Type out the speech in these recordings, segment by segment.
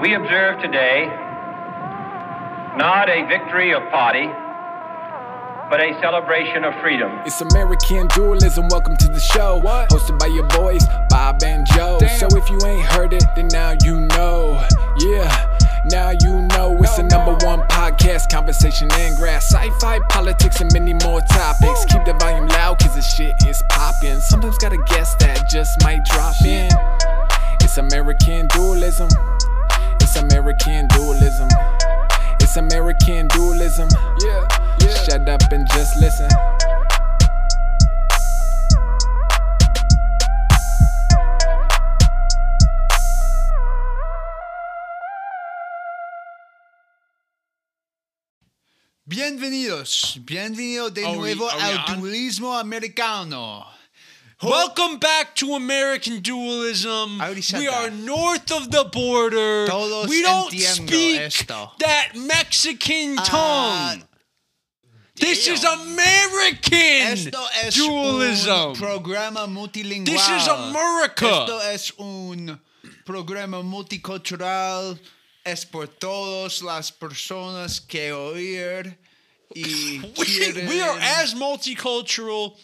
We observe today not a victory of party, but a celebration of freedom. It's American dualism. Welcome to the show. What? Hosted by your boys, Bob and Joe. Damn. So if you ain't heard it, then now you know. Yeah, now you know. It's the number one podcast, conversation and grass, sci-fi, politics, and many more topics. Keep the volume loud, cause this shit is popping. Sometimes got a guest that just might drop in. It's American dualism. It's American dualism. It's American dualism. Yeah, yeah. Shut up and just listen. Bienvenidos, bienvenido de Are nuevo are we al dualismo americano. Welcome back to American Dualism. I already said we that. are north of the border. Todos we don't entiendo speak esto. that Mexican Ah, tongue. this is American Esto es dualism. un programa multilingual. This is America. Esto es un programa multicultural. Es por todas las personas que oír y we, quieren. we are as multicultural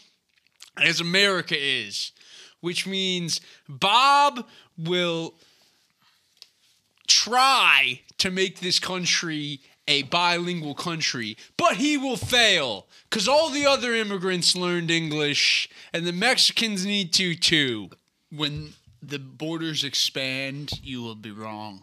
as America is, which means Bob will try to make this country a bilingual country, but he will fail because all the other immigrants learned English and the Mexicans need to too. when the borders expand, you will be wrong.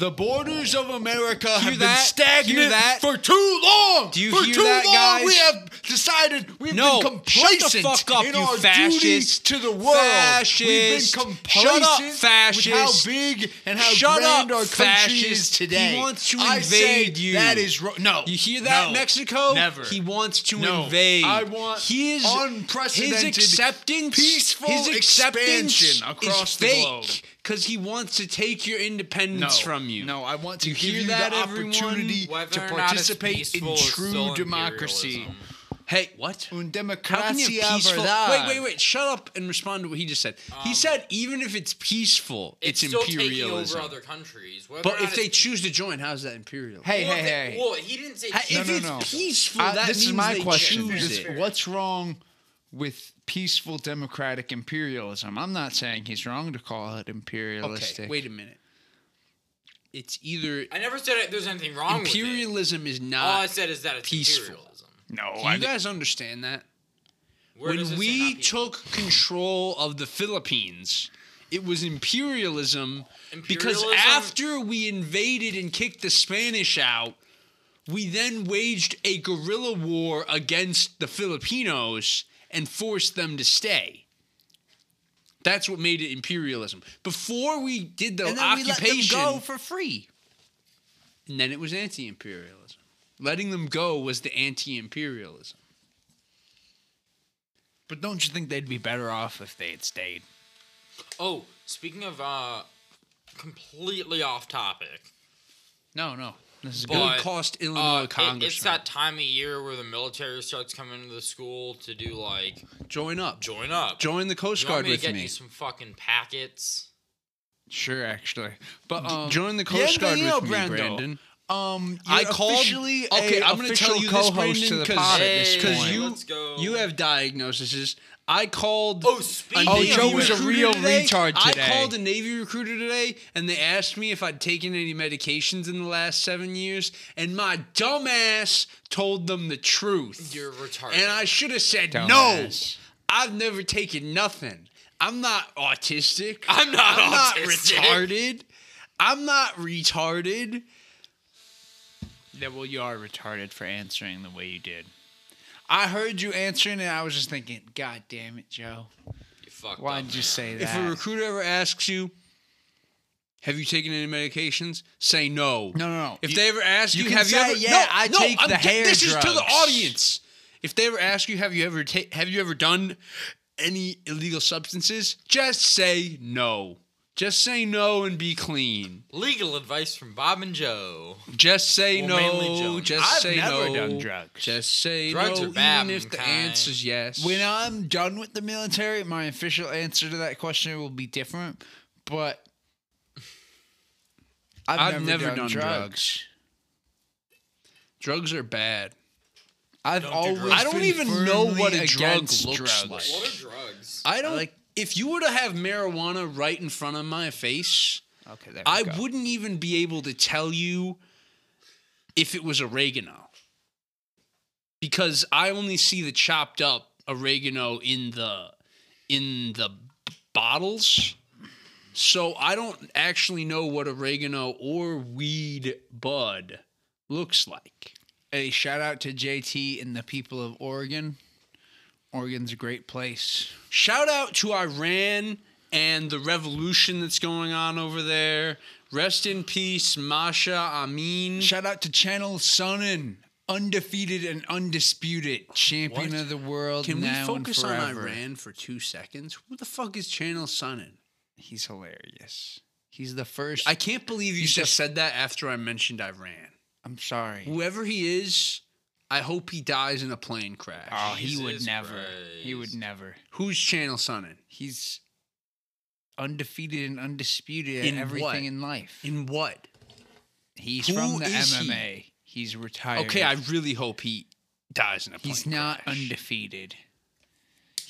The borders of America Hear have been that? stagnant that? for too long. Do you for hear too that, long, guys? we have decided we've No, been shut the complacent fuck up, in you our fascist. duties to the world. Fascist. We've been complacent Shut up, with how big and how Shut grand up, our country is today. He wants to I invade you. That is wrong. No, You hear that, no, Mexico? Never. He wants to No, invade. I want his, unprecedented, his acceptance, peaceful his acceptance expansion across the fake globe. Because he wants to take your independence from you. No, I want to You give hear you that, the opportunity to it's participate in true democracy. Hey, what? Un How democracia peaceful? verdad. Wait, wait, wait! Shut up and respond to what he just said. he said even if it's peaceful, it's, It's, imperialism. over other countries. But if they choose to join, how's that imperial? Hey, well, hey, they- hey. Well, he didn't say. Ha- No, if no, it's no. peaceful, Uh, that this means is my they question. choose This- it. what's wrong with peaceful democratic imperialism? I'm not saying he's wrong to call it imperialistic. Okay, wait a minute. It's either I never said it- there's anything wrong with imperialism is not. All I said is that it's peaceful. imperialism. No, Do I you guys understand that? Where when we took control of the Philippines, it was imperialism, imperialism because after we invaded and kicked the Spanish out, we then waged a guerrilla war against the Filipinos and forced them to stay. That's what made it imperialism. Before we did the and then we let them occupation, go for free. and then it was anti-imperialism. Letting them go was the anti-imperialism. But don't you think they'd be better off if they had stayed? Oh, speaking of uh, completely off topic. No, no. This is But, It good. would cost Uh, Illinois it- Congress. it's that time of year where the military starts coming to the school to do like Join up. join up. Join the Coast you want Guard me to get me. you some fucking packets? Sure, actually. But um, Join the Coast Guard bienvenido, with me, Brandon. Um, I you're called. officially okay, a I'm going to tell you this, co-host to Brandon, the because pod at Hey, you let's go. you have diagnoses. I called. Oh, a speaking Oh, Navy Joe was a recruiter real today. retard today. I called a Navy recruiter today, and they asked me if I'd taken any medications in the last seven years, and my dumbass told them the truth. You're retarded. And I should have said no. I've never taken nothing. I'm not autistic. I'm not I'm not autistic. retarded. I'm not retarded. Yeah, well, you are retarded for answering the way you did. I heard you answering, and I was just thinking, God damn it, Joe. you fucked Why up, did you man. say that? If a recruiter ever asks you, "Have you taken any medications?" Say no. no, no, no. If You- they ever ask you you, can have you ever? "Yeah, no, I no, take I'm the get- hair This is to the drugs." audience. If they ever ask you, "Have you ever ta- have you ever done any illegal substances?" Just say no. Just say no and be clean. Legal advice from Bob and Joe. Just say Well, mainly no. Joe. Just I've say never no. done drugs. Just say Drugs no, are bad, even if the mankind. answer's yes. when I'm done with the military, my official answer to that question will be different. but I've, never, done, drugs. drugs. are bad. I've Don't do always. drugs. I don't been even know firmly what a drug against looks drugs. like. What are drugs? I don't like- If you were to have marijuana right in front of my face, Okay, there I go. wouldn't even be able to tell you if it was oregano. Because I only see the chopped up oregano in the in the bottles. So I don't actually know what oregano or weed bud looks like. A shout out to JT and the people of Oregon. Oregon's a great place. Shout out to Iran and the revolution that's going on over there. Rest in peace, Masha Amin. Shout out to Chael Sonnen, undefeated and undisputed champion What? of the world. Can we focus on. Iran for two seconds? Who the fuck is Chael Sonnen? He's hilarious. He's the first. I can't believe you just said that after I mentioned Iran. I'm sorry. Whoever he is, I hope he dies in a plane crash. Oh, he would never. He would never. Who's Chael Sonnen? He's undefeated and undisputed In in everything what? in life. In what? He's Who from the is he? MMA. He's retired. Okay, I really hope he dies in a plane crash. He's not undefeated.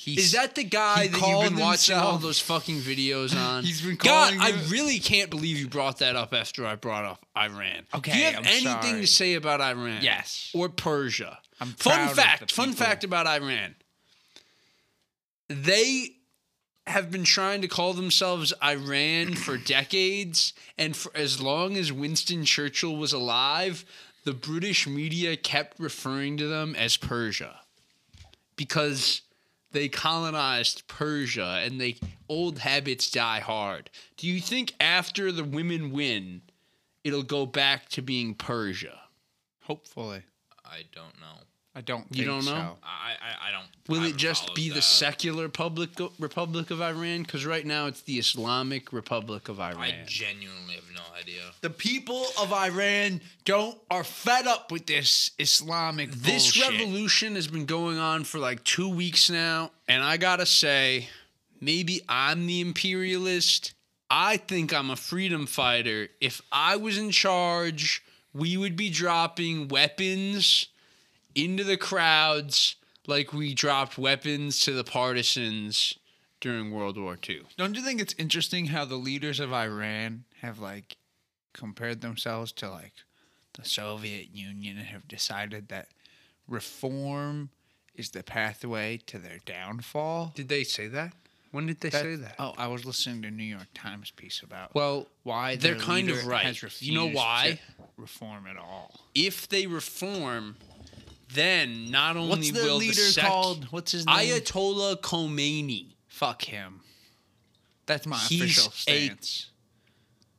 He's, Is that the guy that you've been watching all those fucking videos on? He's been God, calling I really can't believe you brought that up after I brought up Iran. Okay, Do you have I'm anything sorry. to say about Iran? Yes. Or Persia? I'm fun fact. Fun fact about Iran. They have been trying to call themselves Iran for decades, and for as long as Winston Churchill was alive, the British media kept referring to them as Persia because they colonized Persia and they old habits die hard. Do you think after the women win, it'll go back to being Persia? hopefully. I don't know. I don't. You don't know? so. I I, I don't. Will I it just be the secular public Republic of Iran? Because right now it's the Islamic Republic of Iran. I genuinely have no idea. The people of Iran don't are fed up with this Islamic this bullshit. revolution has been going on for like two weeks now, and I gotta say, maybe I'm the imperialist. I think I'm a freedom fighter. If I was in charge, we would be dropping weapons into the crowds like we dropped weapons to the partisans during World War II. Don't you think it's interesting how the leaders of Iran have like compared themselves to like the Soviet Union and have decided that reform is the pathway to their downfall? Did they say that? When did they That- say that? Oh, I was listening to a New York Times piece about Well, why they're kind of right. You know why? reform at all. if they reform, then not only What's the will leader the sec- called? What's his name? Ayatollah Khomeini. Fuck him. That's my He's official stance.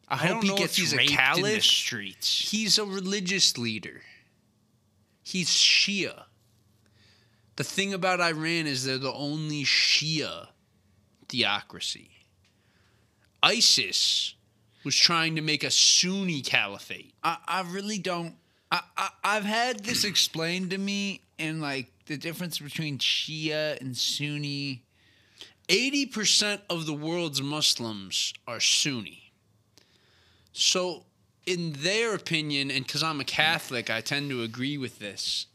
I, I hope don't he know gets if he's a raped in the streets. He's a religious leader. He's Shia. The thing about Iran is they're the only Shia theocracy. ISIS was trying to make a Sunni caliphate. I, I really don't. I, I I've had this explained to me, and like the difference between Shia and Sunni. 80% of the world's Muslims are Sunni. So, in their opinion, and because I'm a Catholic, I tend to agree with this,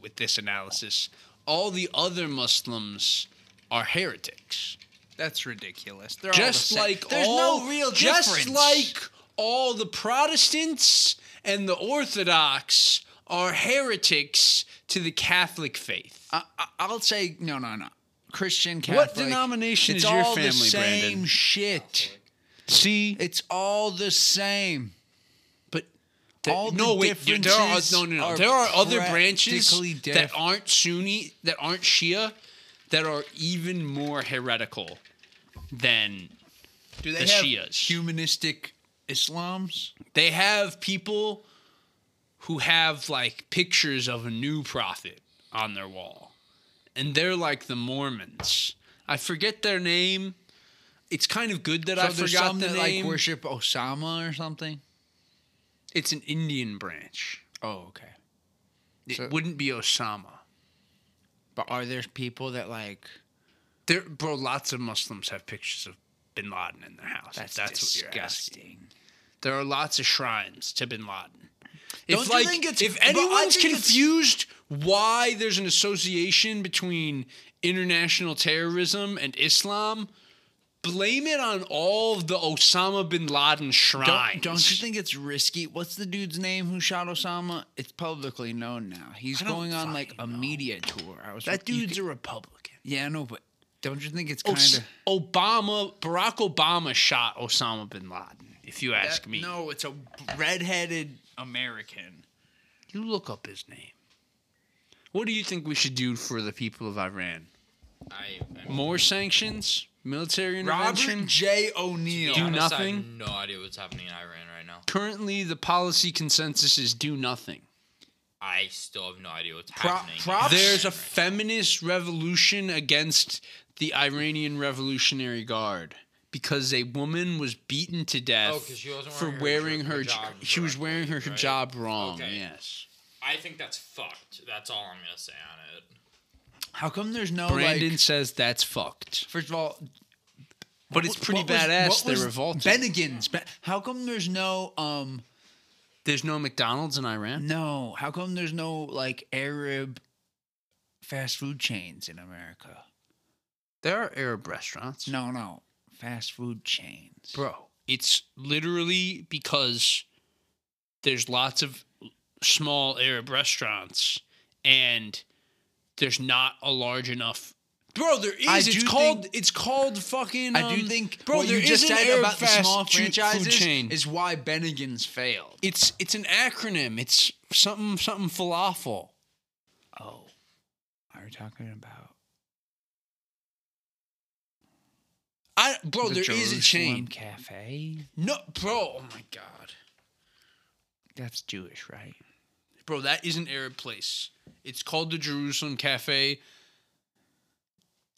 with this analysis. All the other Muslims are heretics. That's ridiculous. They're just all the like there's all, no real difference. just like all the Protestants and the Orthodox are heretics to the Catholic faith. I, I, I'll say no, no, no. Christian Catholic. What denomination it's is your all the same Brandon? shit. See, It's all the same. but all the no, wait, you- there are no, no, no. are There are other branches that aren't Sunni, that aren't Shia, that are even more heretical than Do they the have Shias. humanistic Islams? they have people who have like pictures of a new prophet on their wall. And they're like the Mormons. I forget their name. It's kind of good that I there's forgot the that name. like worship Osama or something. it's an Indian branch. Oh, okay. It So- wouldn't be Osama. But are there people that like? There, bro, lots of Muslims have pictures of Bin Laden in their house. That's, That's, what you're asking. disgusting. There are lots of shrines to Bin Laden. Don't if like think it's- if anyone's confused why there's an association between international terrorism and Islam, blame it on all of the Osama bin Laden shrines. Don't, don't you think it's risky? What's the dude's name who shot Osama? It's publicly known now. He's going on like a know. media tour. I was that you dude's could- a Republican? yeah, I know, but don't you think it's kind of Obama, Barack Obama shot Osama bin Laden. If you ask me, No, it's a redheaded American. you look up his name. What do you think we should do for the people of Iran? I, I mean, More sanctions, military intervention. Robert J. O'Neill. do honest, I nothing? have no idea what's happening in Iran right now. Currently, the policy consensus is do nothing. I still have no idea what's Pro- happening. in props- There's a feminist revolution against the Iranian Revolutionary Guard because a woman was beaten to death Oh, 'cause she wasn't for wearing wearing her her. hijab she was wearing her correctly, hijab wrong. Okay. Yes. I think that's fucked. That's all I'm gonna say on it. How come there's no Brandon like? says that's fucked. First of all, But it's pretty what was- badass. what They're was revolting. Bennigan's. Ben- How come there's no um? There's no McDonald's in Iran. No. How come there's no like Arab fast food chains in America? There are Arab restaurants. No, no. Fast food chains. Bro, it's literally because there's lots of small Arab restaurants and there's not a large enough Bro, there is. I it's called. think- it's called fucking. I do um, think bro. what there you just said Arab about the small franchises food chain. is why Bennigan's failed. It's it's an acronym. It's something something falafel. Oh, are you talking about I bro, the there is a chain. Cafe? No, bro. Oh my god, That's Jewish, right? bro. That is an Arab place. It's called the Jerusalem Cafe.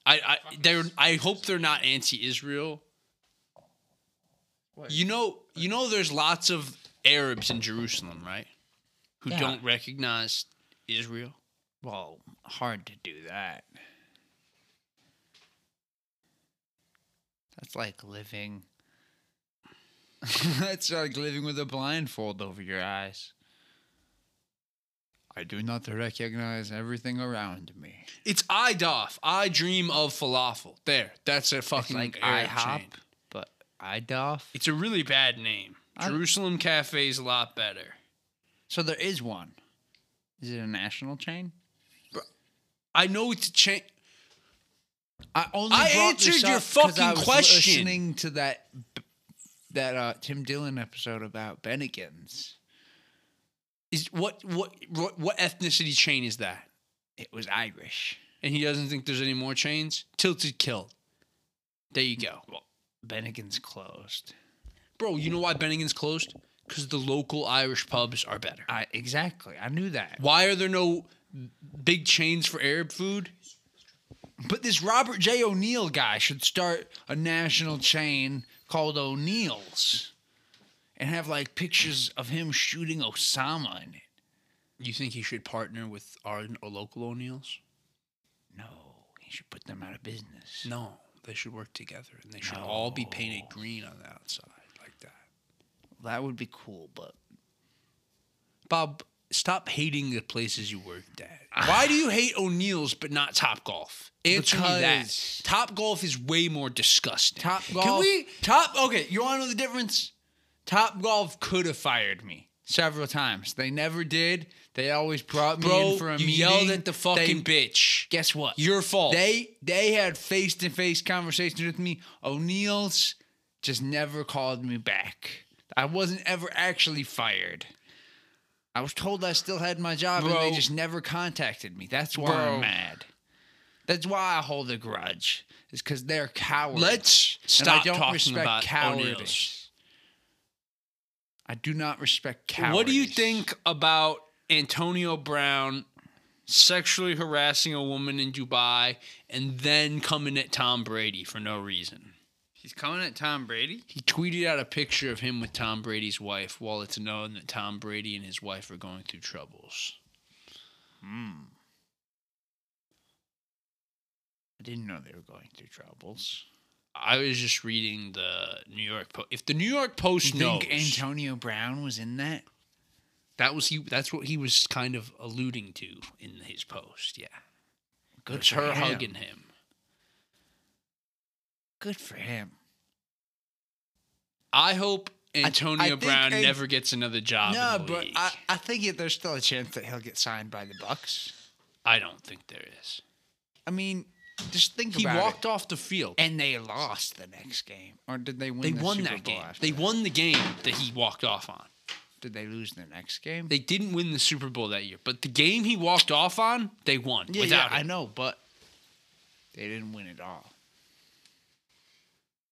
I I they're I hope they're not anti-Israel. You know, you know, there's lots of Arabs in Jerusalem, right? Who Yeah. don't recognize Israel. Well, hard to do that. That's like living. That's like living with a blindfold over your eyes. I do not recognize everything around me. It's IDOF. I dream of falafel. There, that's a fucking It's like IHOP, chain. but IDOF. It's a really bad name. I- Jerusalem Cafe is a lot better. So there is one. Is it a national chain? I know it's a chain. I only I answered your 'cause I fucking was question. Listening to that that uh, Tim Dillon episode about Bennigan's, Is what what what what ethnicity chain is that? it was Irish. And he doesn't think there's any more chains. Tilted Kilt. There you go. Well, Bennigan's closed. Bro, you know why Bennigan's closed? Because the local Irish pubs are better. I exactly. I knew that. Why are there no big chains for Arab food? But this Robert J. O'Neill guy should start a national chain called O'Neill's, and have like pictures of him shooting Osama in it. You think he should partner with our local O'Neills? No, he should put them out of business. No, they should work together and they should all be painted green on the outside like that. That would be cool, but Bob, stop hating the places you worked at. Why do you hate O'Neill's but not Top Golf? Answer me that. Top Golf is way more disgusting. Top Golf. Can we? Top. Okay, you want to know the difference? Top Golf could have fired me several times. They never did. They always brought me Bro, in for a you meeting. yelled at the fucking They- bitch. Guess what? Your fault. They they had face to face conversations with me. O'Neill's just never called me back. I wasn't ever actually fired. I was told I still had my job, and they just never contacted me. That's why Bro. I'm mad. That's why I hold a grudge. Is because they're cowards. Let's stop don't talking respect about cowardice. I do not respect cowardice. What do you think about Antonio Brown sexually harassing a woman in Dubai and then coming at Tom Brady for no reason? He's coming at Tom Brady. He tweeted out a picture of him with Tom Brady's wife while it's known that Tom Brady and his wife are going through troubles. Hmm. I didn't know they were going through troubles. I was just reading the New York Post. If the New York Post You knows think Antonio Brown was in that? that was he, that's what he was kind of alluding to in his post. Yeah, Good it's her him. hugging him. Good for him. I hope I Antonio think Brown An- never gets another job. No, but. I, I think there's still a chance that he'll get signed by the Bucs. I don't think there is. I mean, just think He walked it. off the field. and they lost the next game, or did they win? They the won Super that Bowl game. They that? won the game that he walked off on. Did they lose the next game? They didn't win the Super Bowl that year, but the game he walked off on, they won yeah, without yeah, I know, but they didn't win it all.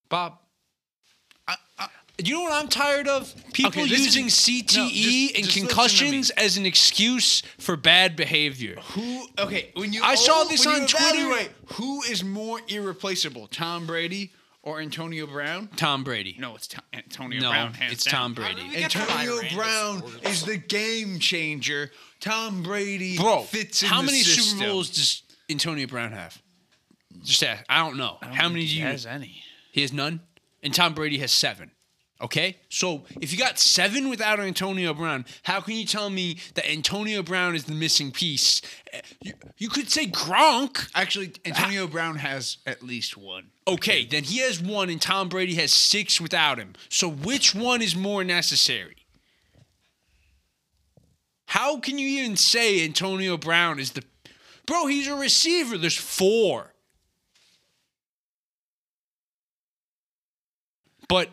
Bob, you know what I'm tired of? People Okay, using is- CTE no, just- and just listen to me. concussions as an excuse for bad behavior. Who? Okay, when you I saw this on Twitter. Who is more irreplaceable, Tom Brady or Antonio Brown? Tom Brady. No, it's Tom, Antonio No, Brown. hands it's down. Tom Brady. We got to Antonio Brown is the game changer. Tom Brady Bro, fits in how the many system. Super Bowls does Antonio Brown have? Just ask. I don't know. I don't how many do you? has any? He has none, and Tom Brady has seven. Okay, so if you got seven without Antonio Brown, how can you tell me that Antonio Brown is the missing piece? You, you could say Gronk. Actually, Antonio Brown has at least one. Okay, then he has one, and Tom Brady has six without him. So which one is more necessary? How can you even say Antonio Brown is the bro? He's a receiver. There's four. But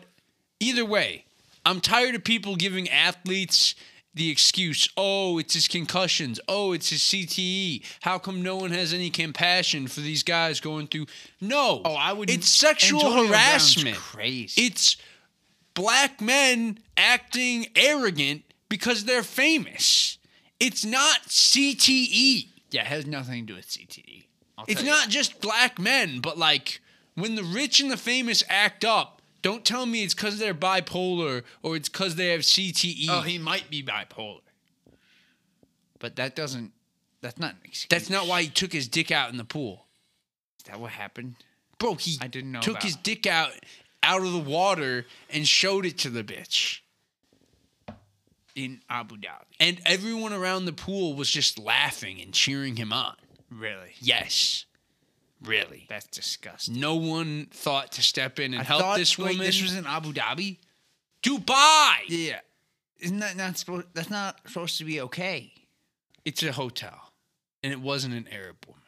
either way, I'm tired of people giving athletes the excuse, oh, it's his concussions. Oh, it's his CTE. How come no one has any compassion for these guys going through? No. Oh, I would. It's sexual Antonio Brown's harassment. Crazy. It's black men acting arrogant because they're famous. It's not CTE. yeah, it has nothing to do with CTE. I'll It's you. not just black men, but like when the rich and the famous act up, don't tell me it's because they're bipolar or it's because they have. CTE. Oh, he might be bipolar, but that doesn't. That's not an excuse. That's not why he took his dick out in the pool. Is that what happened? Bro, he I didn't know took about- his dick out out of the water and showed it to the bitch. In Abu Dhabi. And everyone around the pool was just laughing and cheering him on. Really? Yes. Really. That's disgusting. No one thought to step in and I help thought, this wait, woman. this was in Abu Dhabi. Dubai. Yeah. Isn't that not supposed? That's not supposed to be okay. It's a hotel, and it wasn't an Arab woman.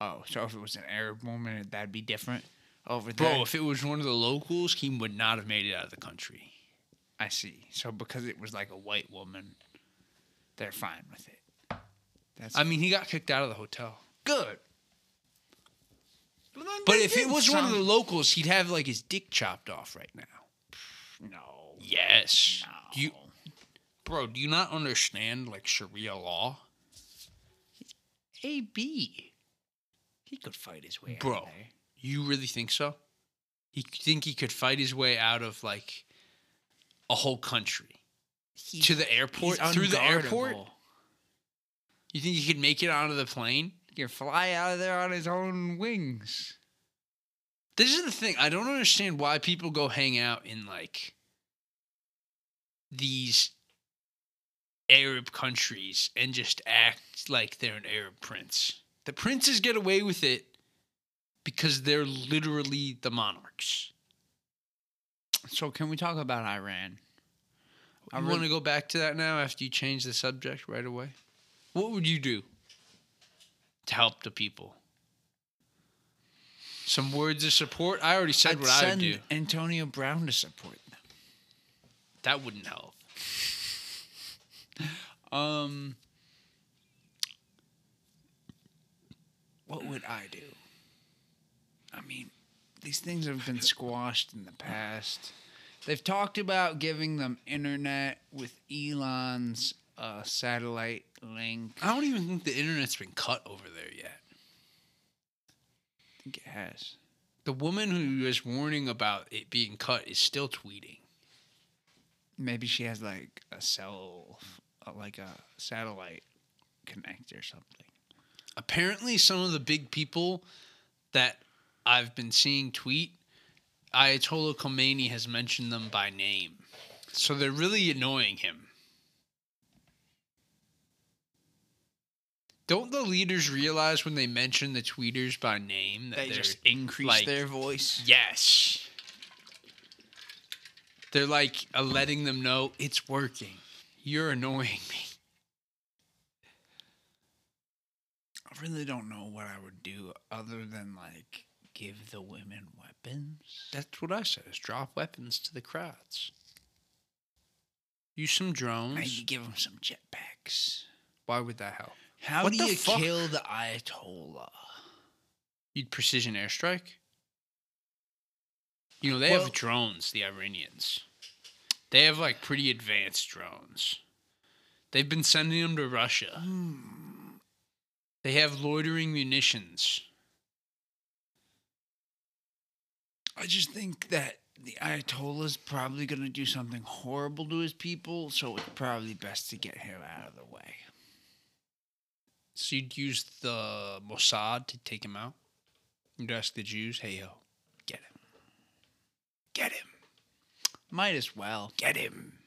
Oh, so if it was an Arab woman, that'd be different over there. Bro, if it was one of the locals, he would not have made it out of the country. I see. So because it was like a white woman, they're fine with it. That's I mean, he got kicked out of the hotel. good. But if it was one of the locals, he'd have like his dick chopped off right now. no, Yes. no. Do you, bro, do you not understand like Sharia law? AB, he could fight his way Bro. out of. You really think so? You think he could fight his way out of like a whole country He's- to the airport through the airport? You think he could make it onto the plane? He can fly out of there on his own wings. This is the thing. I don't understand why people go hang out in like these Arab countries and just act like they're an Arab prince. The princes get away with it because they're literally the monarchs. So can we talk about Iran? I You want to go back to that now after you change the subject right away? What would you do to help the people? Some words of support? I already said I'd what I would do. Antonio Brown to support them. That wouldn't help. Um, what would I do? I mean, these things have been squashed in the past. They've talked about giving them internet with Elon's uh, satellite link. I don't even think the internet's been cut over there yet. I think it has. The woman who was warning about it being cut is still tweeting. Maybe she has like a cell, uh, like a satellite connect or something. Apparently, some of the big people that I've been seeing tweet, Ayatollah Khomeini has mentioned them by name. So they're really annoying him. Don't the leaders realize when they mention the tweeters by name that They they're just increase like- their voice. Yes. They're like uh, letting them know it's working. You're annoying me. I really don't know what I would do other than like give the women weapons. That's what I said. Is drop weapons to the crowds. Use some drones. Maybe give them some jetpacks. Why would that help? How What do you fuck? kill the Ayatollah? You'd precision airstrike. You know they Well- have drones. The Iranians. They have like pretty advanced drones. They've been sending them to Russia. Hmm. They have loitering munitions. I just think that the Ayatollah's probably going to do something horrible to his people, so it's probably best to get him out of the way. So you'd use the Mossad to take him out. You'd ask the Jews, "Hey yo, get him, get him, Might as well. get him."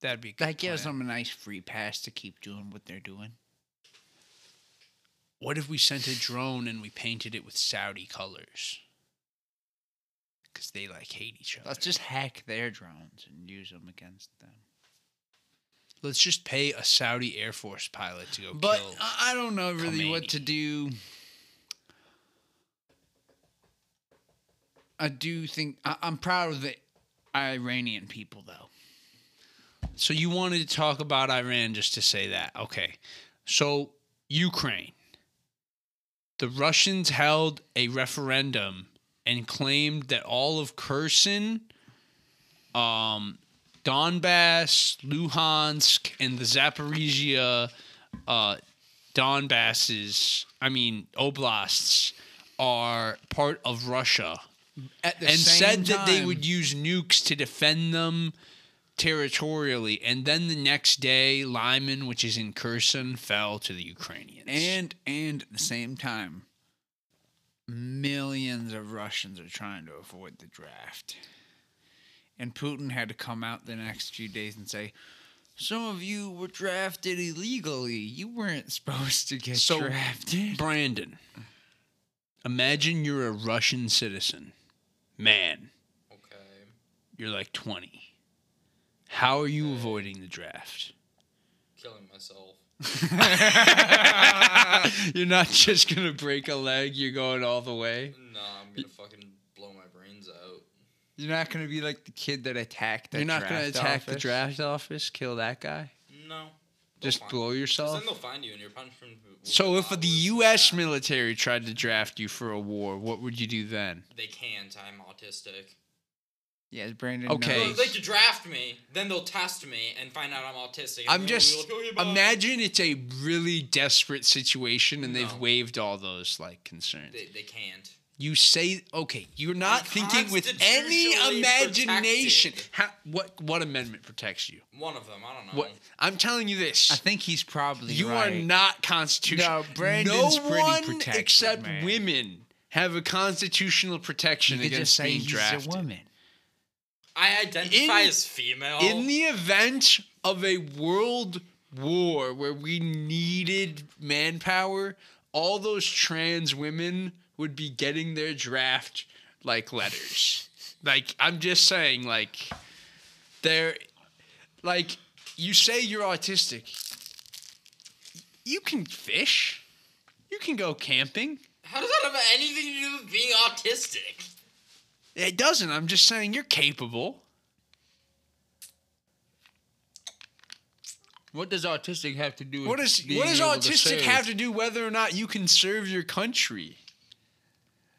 That'd be good That gives plan. them a nice free pass to keep doing what they're doing. What if we sent a drone and we painted it with Saudi colors? Because they like hate each other. Let's just hack their drones and use them against them. Let's just pay a Saudi Air Force pilot to go But kill. I I don't know really what to do. I do think I, I'm proud of the Iranian people, though. So you wanted to talk about Iran just to say that. Okay. So Ukraine. The Russians held a referendum and claimed that all of Kherson, um, Donbass, Luhansk, and the Zaporizhia uh, Donbasses, I mean oblasts, are part of Russia At the and said that they would use nukes to defend them territorially. And then the next day, Lyman, which is in Kherson, fell to the Ukrainians. and and at the same time, millions of Russians are trying to avoid the draft. And Putin had to come out the next few days and say, "Some of you were drafted illegally. You weren't supposed to get So, drafted." Brandon, imagine you're a Russian citizen, man. Okay. You're like 20. How are you avoiding the draft? Killing myself. you're not just gonna break a leg. You're going all the way. No, I'm gonna fucking blow my brains out. You're not going to be like the kid that attacked. The You're not gonna draft attack the draft office, kill that guy, No. Just blow yourself. Then they'll find you and your punishment. will So if the U.S. that. military tried to draft you for a war, what would you do then? they can't. I'm autistic. Yes, Brandon. Okay. Well, knows. they could draft me, then they'll test me and find out I'm autistic. I'm just like, oh, "Okay, bye." imagine it's a really desperate situation and they've waived all those like concerns. They, they can't. You say okay, you're not thinking with any imagination. protected. How, what what amendment protects you? One of them. I don't know. What I'm telling you this. I think he's probably You right. are not constitutional. No, Brandon's no pretty one protected, except man. women have a constitutional protection You against just say being he's drafted. a woman. I identify In- as female. In the event of a world war where we needed manpower, all those trans women would be getting their draft like letters. like I'm just saying, like they're like you say you're autistic. You can fish. You can go camping. How does that have anything to do with being autistic? It doesn't. I'm just saying you're capable. What does autistic have to do with What does what does autistic have to do whether or not you can serve your country?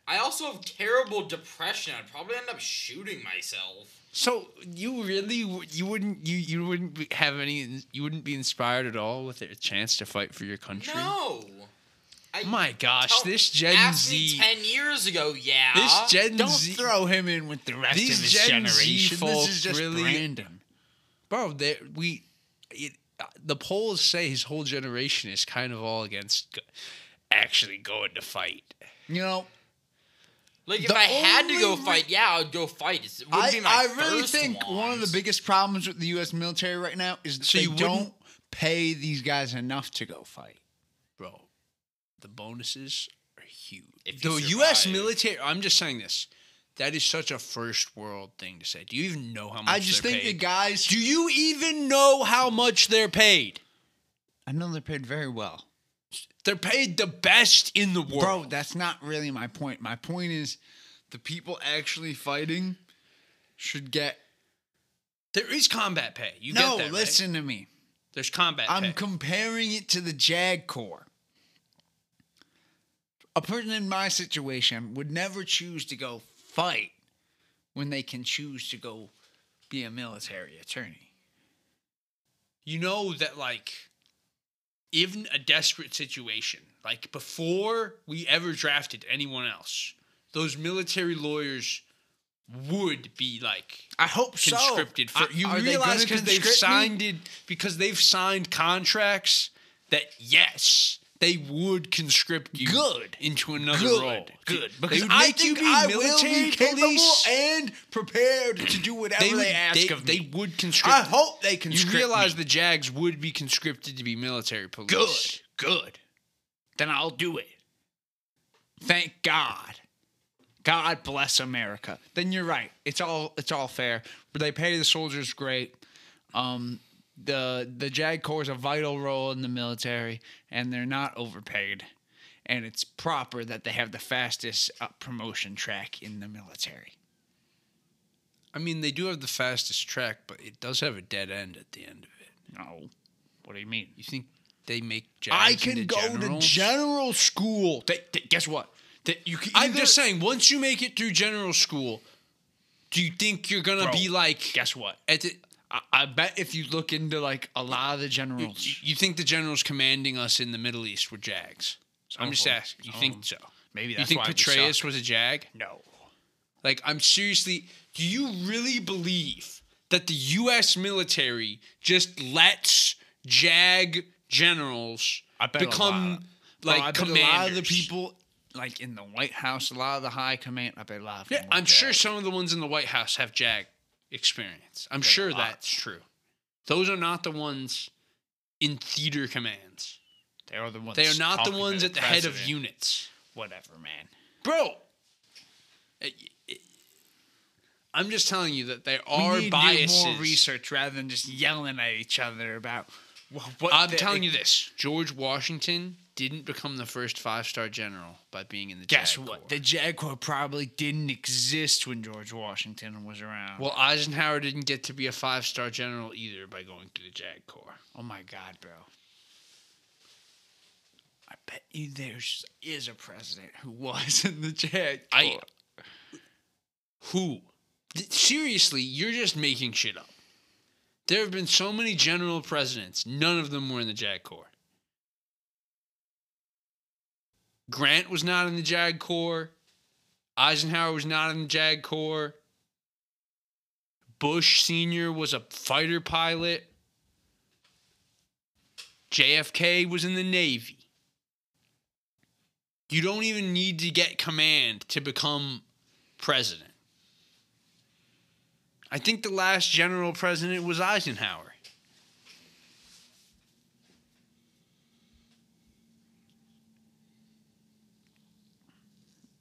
I also have terrible depression. I'd probably end up shooting myself. So you really you wouldn't you you wouldn't have any you wouldn't be inspired at all with a chance to fight for your country? No. I, My gosh, tell- this Gen asked Z me ten years ago. Yeah. this Gen Don't Z throw him in with the rest of his Gen Z generation. folk this is just really- Brandon. bro, they, we it, uh, the polls say his whole generation is kind of all against go, actually going to fight. You know, Like if The I had to go re- fight, yeah, I would go fight. It wouldn't I, be my I really first think one of the biggest problems with the U.S. military right now is So they don't pay these guys enough to go fight. bro. The bonuses are huge. If the you U.S. military. I'm just saying this. That is such a first world thing to say. Do you even know how much? I just they're think the guys. Do you even know how much they're paid? I know they're paid very well. They're paid the best in the world. Bro, that's not really my point. My point is the people actually fighting should get. there is combat pay. You no, get that, right? listen to me. There's combat I'm pay. comparing it to the JAG Corps. A person in my situation would never choose to go fight when they can choose to go be a military attorney. you know that like even a desperate situation like before we ever drafted anyone else those military lawyers would be like I hope so. conscripted for you are they realize because they've conscript me? signed it because they've signed contracts that yes they would conscript you Good. into another good, role good. they Because would I make you think be I military will be capable police and prepared to do whatever they, they would ask they, of me. they would conscript I hope they conscript. you realize me. the jags would be conscripted to be military police good, good. Then I'll do it. Thank God. God bless America. Then you're right. It's all it's all fair. But they pay the soldiers great. Um, the the JAG Corps is a vital role in the military, and they're not overpaid. And it's proper that they have the fastest uh, promotion track in the military. I mean, they do have the fastest track, but it does have a dead end at the end of it. No, what do you mean? You think they make jags I can go generals? to general school. They, they- guess what? That you can. I'm either- just saying, once you make it through general school, do you think you're gonna Bro, be like? Guess what? At the, I, I bet if you look into like a lot of the generals, you think the generals commanding us in the Middle East were jags? I'm just asking. You think so? maybe You think Petraeus was a jag? No. Like, I'm seriously. Do you really believe that the U.S. military just lets jag generals I bet a become. Bro, like I bet commanders? a lot of the people, like in the White House, a lot of the high command. I bet a lot of them. Yeah, I'm sure some of the ones in the White House have JAG experience. I'm sure that's true. Those are not the ones in theater commands. they are the ones. They are not the ones the at the head of units. Whatever, man. Bro, eh, it- it- eh, I'm just telling you that there are we need biases. more research rather than just yelling at each other about wh- what. I'm the- telling you this George Washington didn't become the first five star general by being in the Guess JAG what? Corps. The Jag Corps probably didn't exist when George Washington was around. Well, Eisenhower didn't get to be a five star general either by going through the JAG Corps. Oh my God, bro. I bet you there's a president who was in the Jag. I- Corps. Who? Seriously, you're just making shit up. There have been so many general presidents, none of them were in the JAG Corps. Grant was not in the JAG Corps. Eisenhower was not in the JAG Corps. Bush Sr. was a fighter pilot. JFK was in the Navy. You don't even need to get command to become president. I think the last general president was Eisenhower.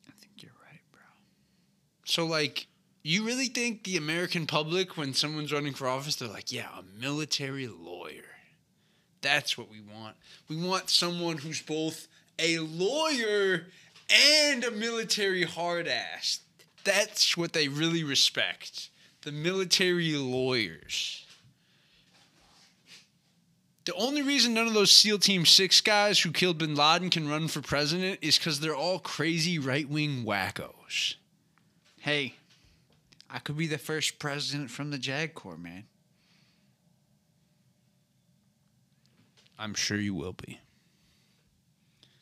I think you're right, bro. So, like, you really think the American public, when someone's running for office, they're like, yeah, a military lawyer. That's what we want. We want someone who's both a lawyer and a military hard ass. That's what they really respect. The military lawyers. The only reason none of those SEAL Team 6 guys who killed bin Laden can run for president is because they're all crazy right wing wackos. Hey, I could be the first president from the Jag Corps, man. I'm sure you will be.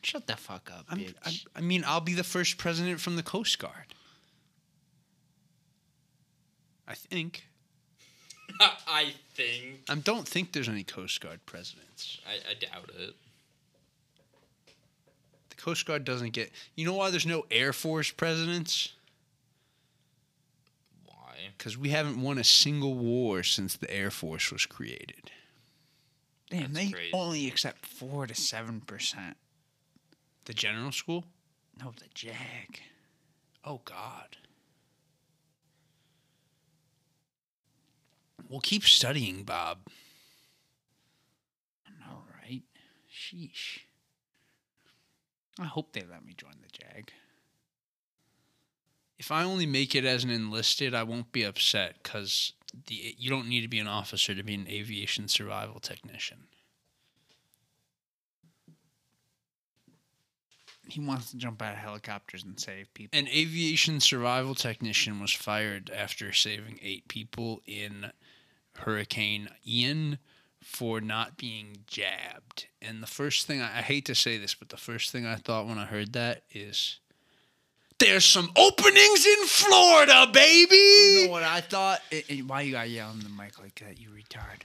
Shut the fuck up, I'm, bitch. I, I mean, I'll be the first president from the Coast Guard. I think. I think. I don't think there's any Coast Guard presidents. I, I doubt it. The Coast Guard doesn't get. You know why there's no Air Force presidents? Why? Because we haven't won a single war since the Air Force was created. Damn, That's they crazy. only accept four to seven percent. The general school? No, the Jag. Oh God. We'll keep studying, Bob. All right. Sheesh. I hope they let me join the Jag. If I only make it as an enlisted, I won't be upset because the you don't need to be an officer to be an aviation survival technician. He wants to jump out of helicopters and save people. An aviation survival technician was fired after saving eight people in Hurricane Ian for not being jabbed. And the first thing I, I hate to say this, but the first thing I thought when I heard that is there's some openings in Florida, baby. You know what I thought? It, it- why you got yelling in the mic like that, you retard?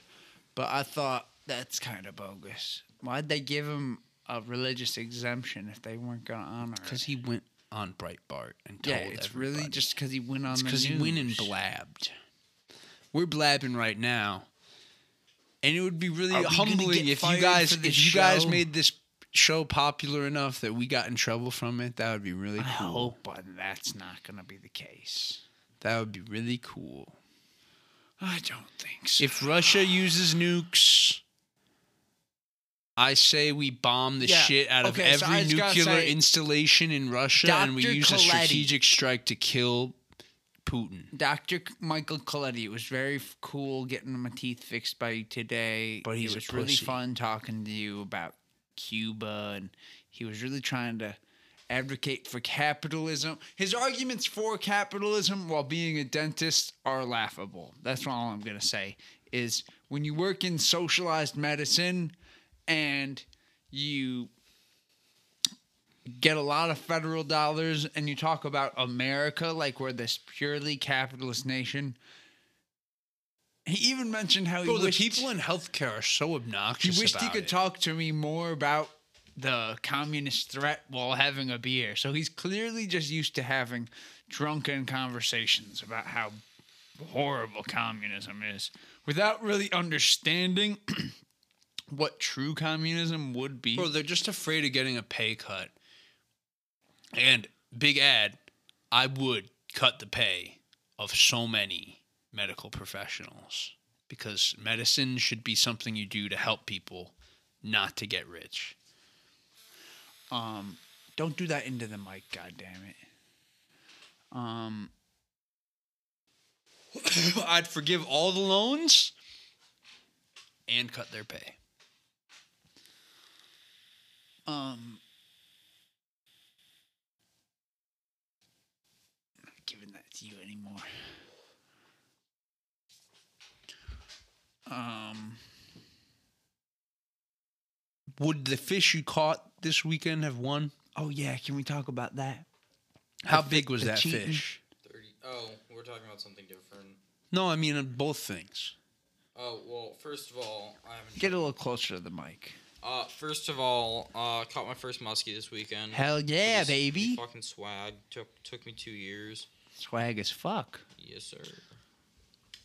But I thought that's kind of bogus. Why'd they give him a religious exemption if they weren't going to honor it? Because he went on Breitbart and told yeah, it's really just because he went on It's the because he went and blabbed. We're blabbing right now, and it would be really Are humbling if you guys if this you guys made this show popular enough that we got in trouble from it. That would be really I cool. hope, but that's not going to be the case. That would be really cool. I don't think so. If Russia uses nukes, I say we bomb the Yeah, shit out of okay, so I every gotta nuclear installation in Russia, and we Dr. use a strategic strike to kill Putin. Dr. Michael Coletti, it was very cool getting my teeth fixed by you today. But a was really fun talking to you about Cuba, and he was really trying to advocate for capitalism. His arguments for capitalism while being a dentist are laughable. That's all I'm gonna say. Is when you work in socialized medicine and you get a lot of federal dollars and you talk about America like we're this purely capitalist nation. He even mentioned how he Bro, the wished, people in healthcare are so obnoxious. he obnoxious. wished he about could it. talk to me more about the communist threat while having a beer. So he's clearly just used to having drunken conversations about how horrible communism is without really understanding what true communism would be. Bro, they're just afraid of getting a pay cut. And big ad, I would cut the pay of so many medical professionals because medicine should be something you do to help people, not to get rich. Um, don't do that into the mic, God damn it. Um, I'd forgive all the loans and cut their pay. um, I'm not giving that to you anymore. Um, Would the fish you caught this weekend have won? oh yeah, can we talk about that? How fi- big was that cheating? fish? 30. Oh, we're talking about something different. No, I mean on both things. Oh, well, first of all, I haven't. Get a little closer to the mic. Uh, first of all, uh, caught my first muskie this weekend. Hell yeah, was baby! Fucking swag. Took took me two years. Swag as fuck. Yes, sir.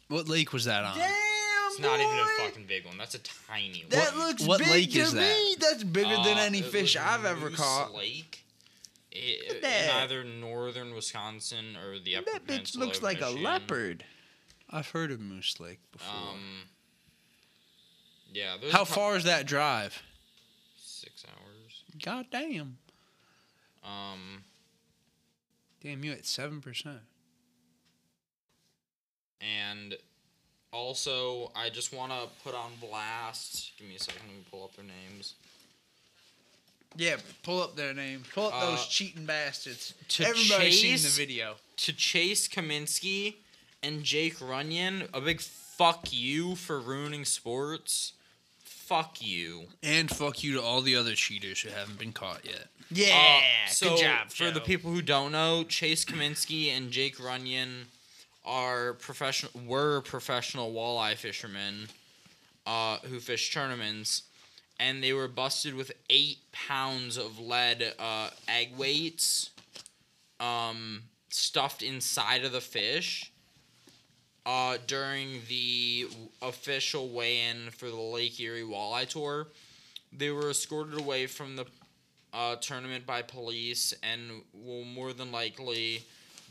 What lake was that on? It's not even a fucking big one. That's a tiny That one. looks what big lake to is that? That's bigger than Uh, any fish I've ever caught. Lake. It, that. either northern Wisconsin or the upper That bitch looks of like a leopard. I've heard of Moose Lake before. Um. Yeah. there's How pro- far is that drive? Six hours. God damn. Um. Damn, you at seven percent. And also, I just want to put on blast. Give me a second. Let me pull up their names. Yeah, pull up their names. Pull up Uh, those cheating bastards. to Everybody's seen the Chase- video. To Chase Cominsky and Jake Runyan, a big fuck you for ruining sports. Fuck you. And fuck you to all the other cheaters who haven't been caught yet. Yeah, Uh, so good job. for the Joe. people who don't know, Chase Cominsky and Jake Runyan are professional were professional walleye fishermen uh, who fish tournaments, and they were busted with eight pounds of lead uh, egg weights, um, stuffed inside of the fish. Uh, during the official weigh-in for the Lake Erie Walleye Tour, they were escorted away from the uh, tournament by police and will more than likely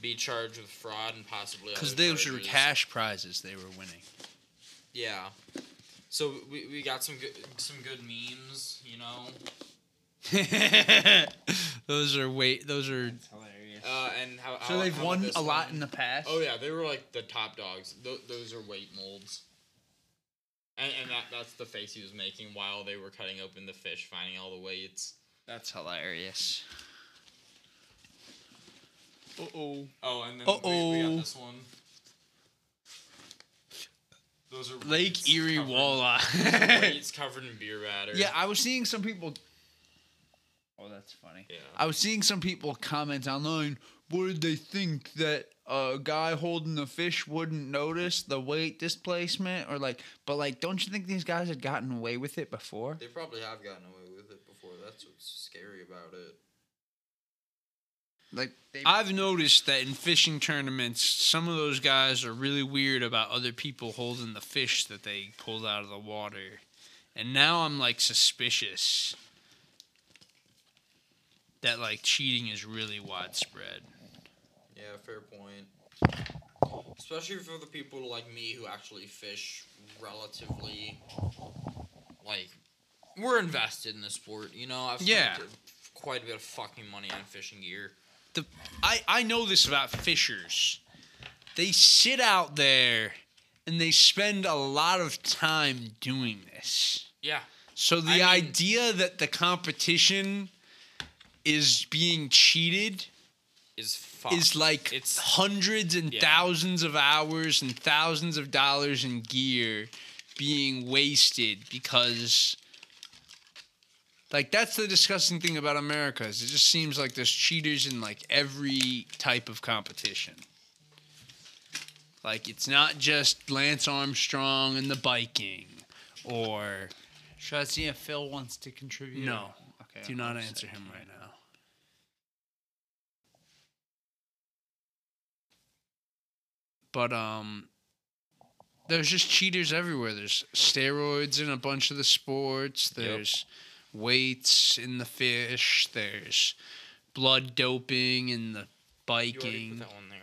be charged with fraud and possibly Because other those were cash prizes they were winning. Yeah. So we, we got some good some good memes, you know. those are wait. Those are. Hilarious. Uh, and how, So how- they've how won this a lot in the past. Oh yeah, they were like the top dogs. Th- those are weight molds. And, and that that's the face he was making while they were cutting open the fish, finding all the weights. That's hilarious. Uh oh. Oh, and then we, we Uh-oh. got this one. Those are Lake Erie covered- walleye. weights covered in beer batter. Yeah, I was seeing some people. Oh, that's funny. Yeah. I was seeing some people comment online. What did they think that a guy holding the fish wouldn't notice the weight displacement or like? But like, don't you think these guys had gotten away with it before? They probably have gotten away with it before. That's what's scary about it. Like, they, I've noticed that in fishing tournaments, some of those guys are really weird about other people holding the fish that they pulled out of the water. And now I'm like suspicious that like cheating is really widespread. Yeah, fair point. Especially for the people like me who actually fish relatively, like, we're invested in the sport. You know, I've spent Yeah. quite a bit of fucking money on fishing gear. The I, I know this about fishers. They sit out there and they spend a lot of time doing this. Yeah, So the I mean- idea that the competition is being cheated is fucked. is like it's hundreds and Yeah. thousands of hours and thousands of dollars in gear being wasted because like that's the disgusting thing about America is it just seems like there's cheaters in like every type of competition. Like it's not just Lance Armstrong and the biking or should I see if Phil wants to contribute? no. Okay. Do not I'll answer say. him right now. But um there's just cheaters everywhere. There's steroids in a bunch of the sports. There's weights in the fish. There's blood doping in the you put biking. that one there.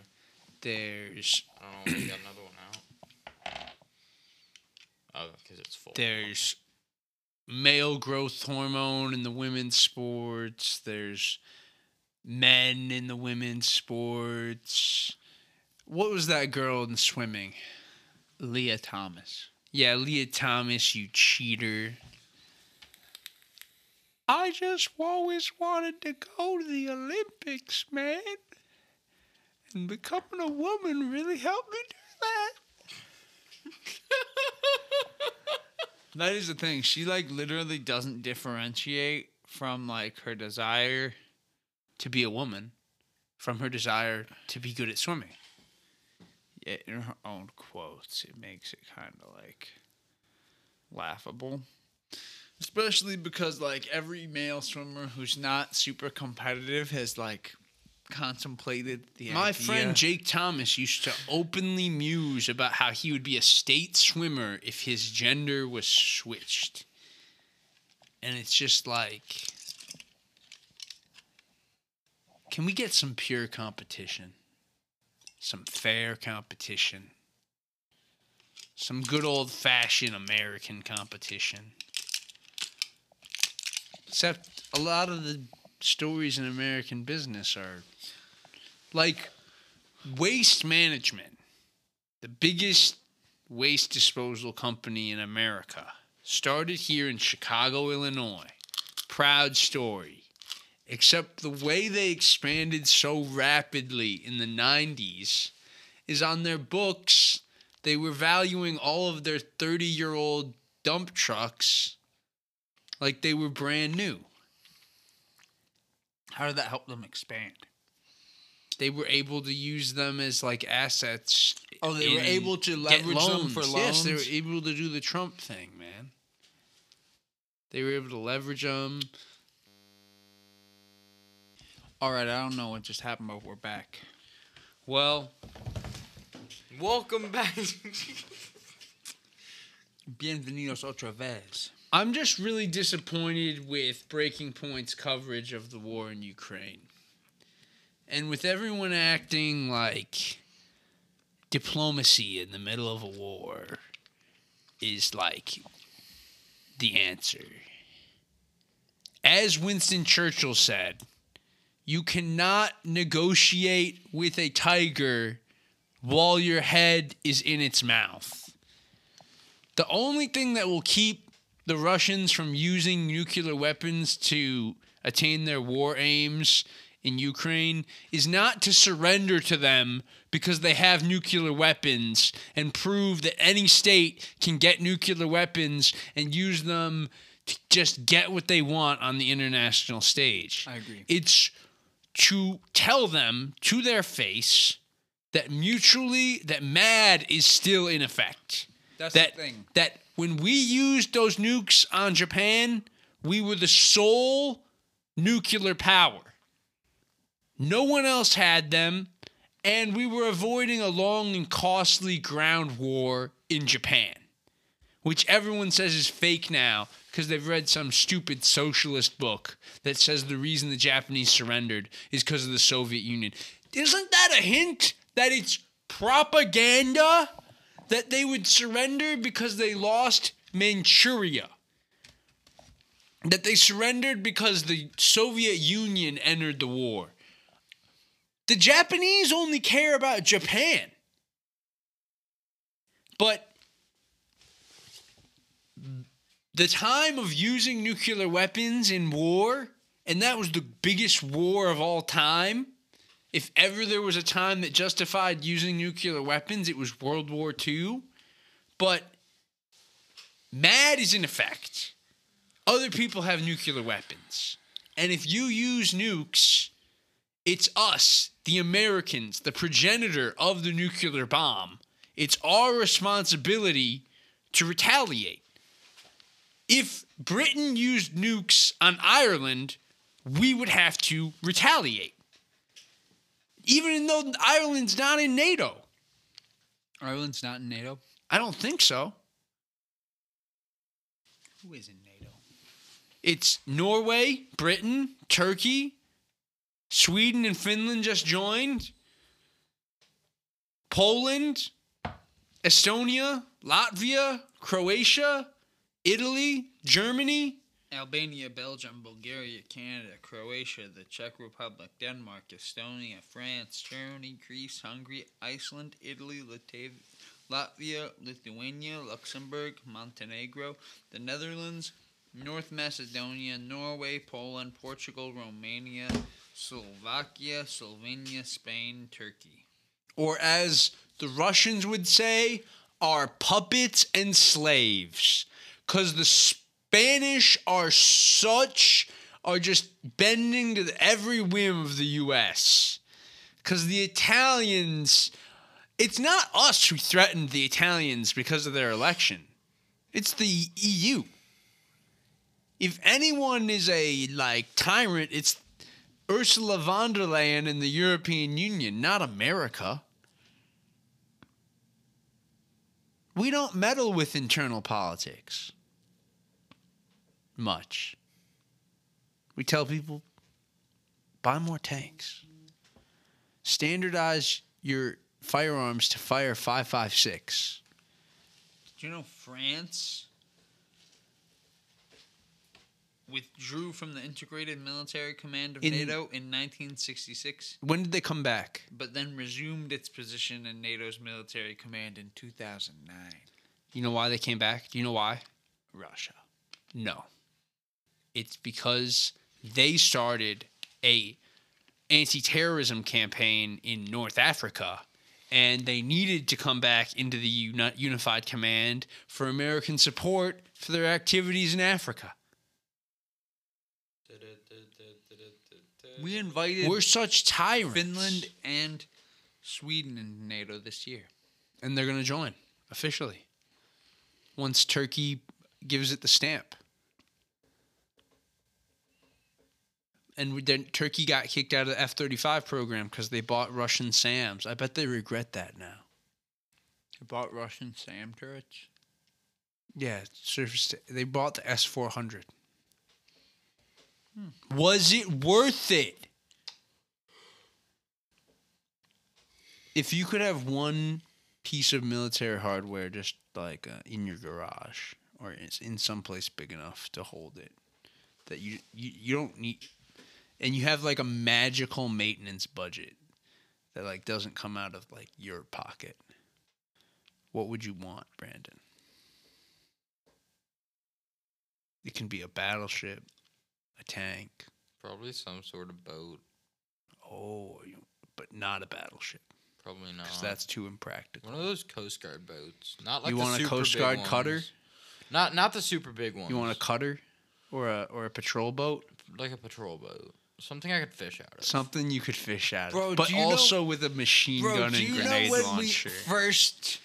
There's I don't know. We got another one out. Oh, because it's full. there's male growth hormone in the women's sports. There's men in the women's sports. What was that girl in swimming? Lia Thomas. Yeah, Lia Thomas, you cheater. I just always wanted to go to the Olympics, man. And becoming a woman really helped me do that. That is the thing. She like literally doesn't differentiate from like her desire To be a woman from her desire to be good at swimming. yeah, in her own quotes. It makes it kind of like laughable. Especially because like every male swimmer who's not super competitive has like contemplated the My idea. friend Jake Thomas used to openly muse about how he would be a state swimmer if his gender was switched. And it's just like can we get some pure competition? Some fair competition. Some good old fashioned American competition. Except a lot of the stories in American business are like waste management, the biggest waste disposal company in America, started here in Chicago, Illinois. Proud story. Except the way they expanded so rapidly in the 90s is on their books, they were valuing all of their 30 year old dump trucks like they were brand new. How did that help them expand? they were able to use them as like assets. Oh, they were able to leverage them for Yes, they were able to do the Trump thing, man. They were able to leverage them. All right, I don't know what just happened, but we're back. Well, Welcome back. Bienvenidos otra vez. I'm just really disappointed with Breaking Points' coverage of the war in Ukraine. And with everyone acting like diplomacy in the middle of a war is like the answer. As Winston Churchill said, you cannot negotiate with a tiger while your head is in its mouth. The only thing that will keep the Russians from using nuclear weapons to attain their war aims in Ukraine is not to surrender to them because they have nuclear weapons and prove that any state can get nuclear weapons and use them to just get what they want on the international stage. I agree. It's to tell them to their face that mutually that MAD is still in effect That's that the thing. that when we used those nukes on Japan, we were the sole nuclear power. No one else had them, and we were avoiding a long and costly ground war in Japan, which everyone says is fake now because they've read some stupid socialist book that says the reason the Japanese surrendered is because of the Soviet Union. Isn't that a hint that it's propaganda? That they would surrender because they lost Manchuria. That they surrendered because the Soviet Union entered the war. The Japanese only care about Japan. But the time of using nuclear weapons in war, and that was the biggest war of all time, if ever there was a time that justified using nuclear weapons, it was World War II. But MAD is in effect. Other people have nuclear weapons. And if you use nukes, it's us, the Americans, the progenitor of the nuclear bomb. It's our responsibility to retaliate. If Britain used nukes on Ireland, we would have to retaliate even though Ireland's not in NATO. Ireland's not in NATO. I don't think so. Who is in NATO? It's Norway, Britain, Turkey, Sweden, and Finland just joined. Poland, Estonia, Latvia, Croatia, Italy, Germany. Albania, Belgium, Bulgaria, Canada, Croatia, the Czech Republic, Denmark, Estonia, France, Germany, Greece, Hungary, Iceland, Italy, Latvia, Lithuania, Luxembourg, Montenegro, the Netherlands, North Macedonia, Norway, Poland, Portugal, Romania, Slovakia, Slovenia, Spain, Turkey. Or as the Russians would say, are puppets and slaves. Because the Spanish are such, are just bending to every whim of the U.S. Because the Italians, it's not us who threatened the Italians because of their election, it's the EU. If anyone is a like tyrant, it's Ursula von der Leyen in the European Union, not America. We don't meddle with internal politics much. We tell people buy more tanks. Standardize your firearms to fire 556. Do you know France withdrew from the Integrated Military Command of In- NATO in 1966, When did they come back? but then resumed its position in NATO's military command in 2009? You know why they came back? Do you know why? Russia. No. It's because they started a anti-terrorism campaign in North Africa and they needed to come back into the uni- unified command for American support for their activities in Africa. We invited We're such tyrants. Finland and Sweden in NATO this year. and they're going to join officially once Turkey gives it the stamp. And then Turkey got kicked out of the F thirty five program because they bought Russian SAMs. I bet they regret that now. They bought Russian SAM turrets. Yeah, surface. They bought the S four hundred. Was it worth it? If you could have one piece of military hardware just like uh, in your garage or it's in some place big enough to hold it, that you, you you don't need, and you have like a magical maintenance budget that like doesn't come out of like your pocket. What would you want, Brandon? It can be a battleship, a tank. Probably some sort of boat. Oh, but not a battleship Probably not. because that's too impractical. one of those Coast Guard boats. Not like You want a Coast Guard cutter? Not not the super big one. You want a cutter or a or a patrol boat? like a patrol boat. Something I could fish out of. Something you could fish out of, Bro, but do you know- also with a machine Bro, gun do and you know grenade when launcher. we first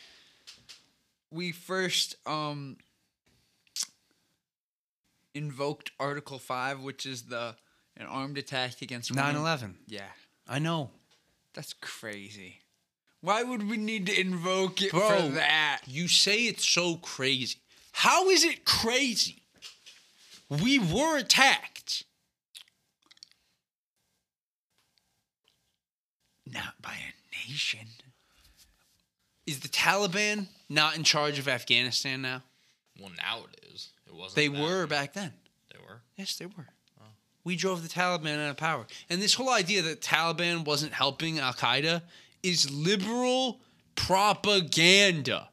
we first um invoked Article Five, which is the an armed attack against women? 9/11. Yeah, I know, that's crazy. Why would we need to invoke it Bro, for that? You say it's so crazy. How is it crazy? We were attacked. Not by a nation. Is the Taliban not in charge of Afghanistan now? Well, now it is. It wasn't. They then. were back then. They were. Yes, they were. Oh. We drove the Taliban out of power. And this whole idea that Taliban wasn't helping Al Qaeda is liberal propaganda.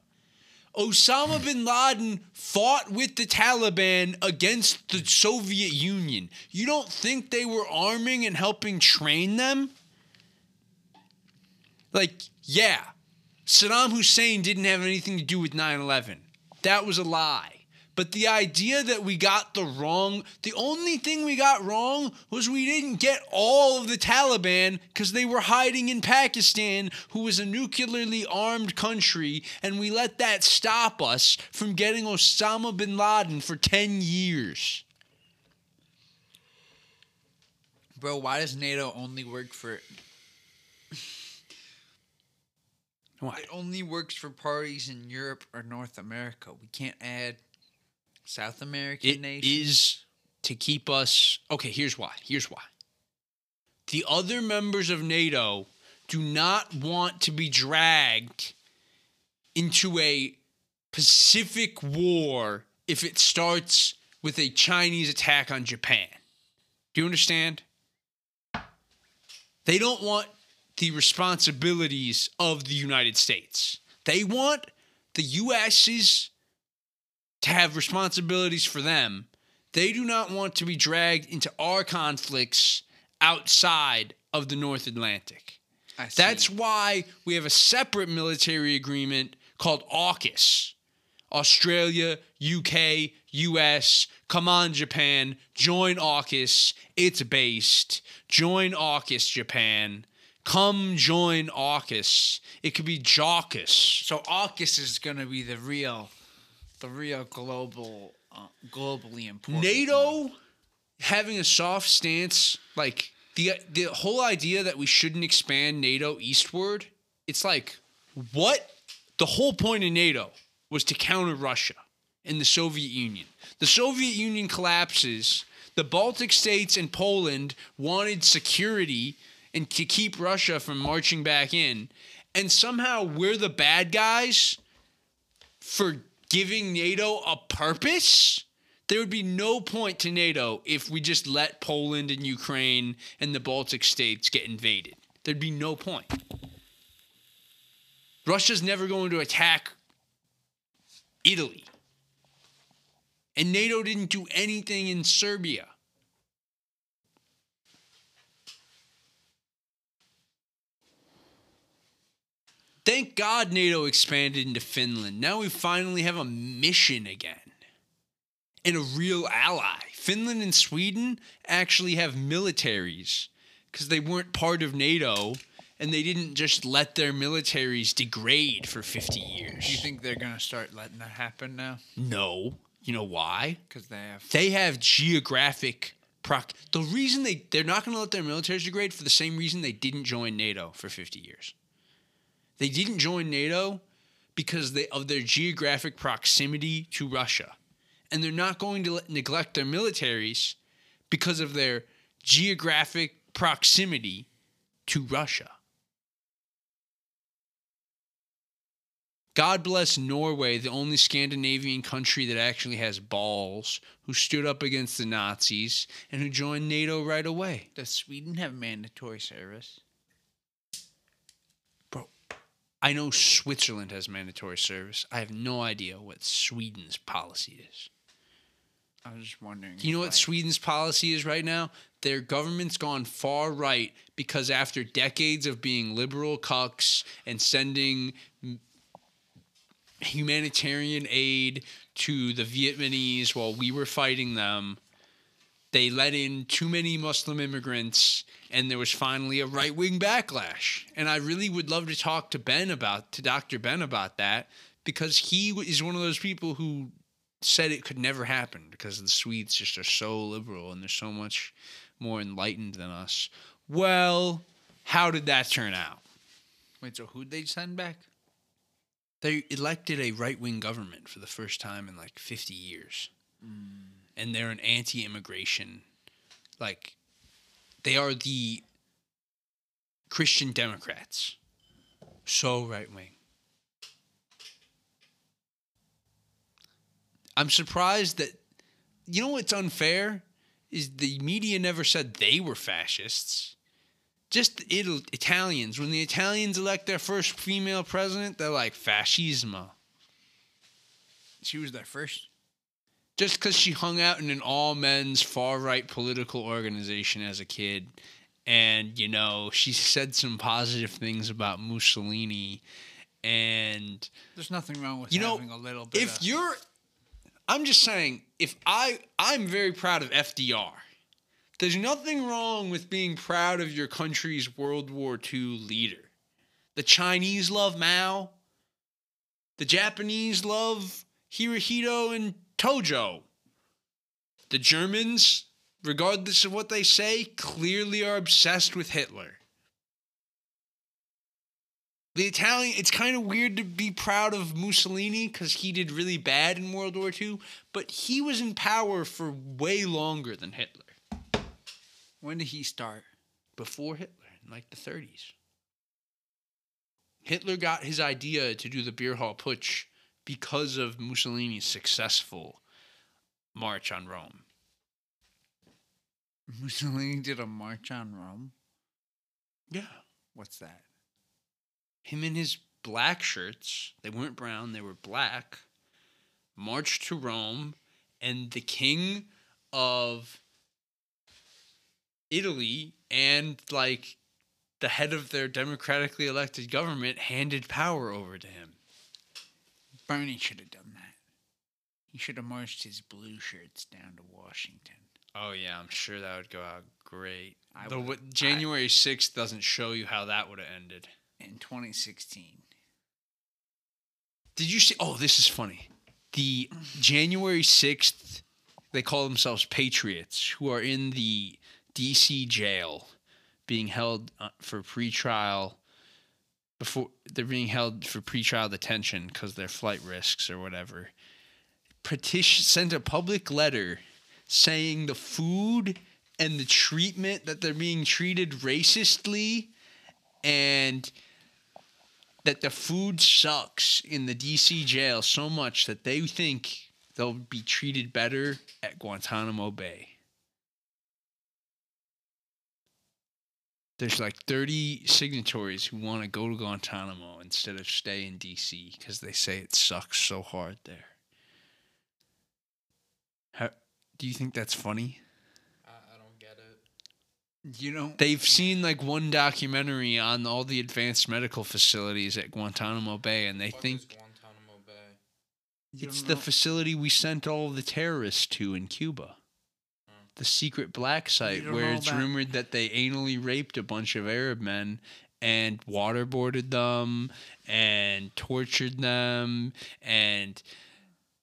Osama bin Laden fought with the Taliban against the Soviet Union. You don't think they were arming and helping train them? Like, yeah, Saddam Hussein didn't have anything to do with 9 11. That was a lie. But the idea that we got the wrong, the only thing we got wrong was we didn't get all of the Taliban because they were hiding in Pakistan, who was a nuclearly armed country, and we let that stop us from getting Osama bin Laden for 10 years. Bro, why does NATO only work for Why? it only works for parties in Europe or North America? We can't add South American It nations. is to keep us. Okay, here's why. Here's why. The other members of NATO do not want to be dragged into a Pacific war if it starts with a Chinese attack on Japan. Do you understand? They don't want the responsibilities of the United States. They want the US's to have responsibilities for them. They do not want to be dragged into our conflicts outside of the North Atlantic. I see. That's why we have a separate military agreement called AUKUS. Australia, UK, US, come on, Japan, join AUKUS. It's based. Join AUKUS, Japan. Come join AUKUS. It could be JAWKUS. so AUKUS is going to be the real, the real global, uh, globally important. one. NATO having a soft stance, like the the whole idea that we shouldn't expand NATO eastward, it's like what the whole point of NATO was to counter Russia and the Soviet Union. The Soviet Union collapses. The Baltic states and Poland wanted security and to keep Russia from marching back in. And somehow we're the bad guys for giving NATO a purpose, there would be no point to NATO if we just let Poland and Ukraine and the Baltic states get invaded. There'd be no point. Russia's never going to attack Italy. And NATO didn't do anything in Serbia. Thank God NATO expanded into Finland. Now we finally have a mission again and a real ally. Finland and Sweden actually have militaries because they weren't part of NATO and they didn't just let their militaries degrade for 50 years. Do you think they're going to start letting that happen now? no. You know why? Because they have. They have geographic proc. The reason they they're not going to let their militaries degrade for the same reason they didn't join NATO for 50 years. They didn't join NATO because they of their geographic proximity to Russia, and they're not going to neglect their militaries because of their geographic proximity to Russia. God bless Norway, the only Scandinavian country that actually has balls, who stood up against the Nazis and who joined NATO right away. Does Sweden have mandatory service? Bro, I know Switzerland has mandatory service. I have no idea what Sweden's policy is. I was just wondering. You know what like, Sweden's policy is right now? Their government's gone far right because after decades of being liberal cucks and sending humanitarian aid to the Vietnamese while we were fighting them, they let in too many Muslim immigrants and there was finally a right wing backlash. And I really would love to talk to Ben about, to Dr. Ben about that because he is one of those people who said it could never happen because the Swedes just are so liberal and they're so much more enlightened than us. Well, how did that turn out? Wait, so who'd they send back? They elected a right wing government for the first time in like 50 years. Mm. And they're an anti immigration, like, they are the Christian Democrats. So right wing. I'm surprised that you know what's unfair is the media never said they were fascists. Just Ital- Italians. When the Italians elect their first female president, they're like fascismo. She was their first. Just because she hung out in an all men's far right political organization as a kid, and you know she said some positive things about Mussolini, and There's nothing wrong with You know, a little bit. if of, you're i'm just saying if i i'm very proud of fdr there's nothing wrong with being proud of your country's world war ii leader the chinese love mao the japanese love hirohito and tojo the germans regardless of what they say clearly are obsessed with hitler the Italian, it's kind of weird to be proud of Mussolini because he did really bad in World War II, but he was in power for way longer than Hitler. when did he start? Before Hitler, in like the 30s. Hitler got his idea to do the beer hall putsch because of Mussolini's successful march on Rome. Mussolini did a march on Rome. Yeah. What's that? him in his black shirts, they weren't brown, they were black, marched to Rome, and the king of Italy and like the head of their democratically elected government handed power over to him. Bernie should have done that. He should have marched his blue shirts down to Washington. Oh yeah, I'm sure that would go out great. I the would- what, January 6th doesn't show you how that would have ended. In 2016. Did you see? Oh, this is funny. The January 6th, they call themselves Patriots, who are in the DC jail being held uh, for pretrial. Before they're being held for pretrial detention because they're flight risks or whatever. Petition sent a public letter saying the food and the treatment that they're being treated racistly and that the food sucks in the DC jail so much that they think they'll be treated better at Guantanamo Bay. There's like 30 signatories who want to go to Guantanamo instead of stay in DC because they say it sucks so hard there. How, do you think that's funny? I, I don't get it. You know, They've seen like one documentary on all the advanced medical facilities at Guantanamo Bay, and they Fuck think Guantanamo Bay. It's the know- facility we sent all the terrorists to in Cuba. The secret black site where it's rumored that they anally raped a bunch of Arab men and waterboarded them and tortured them and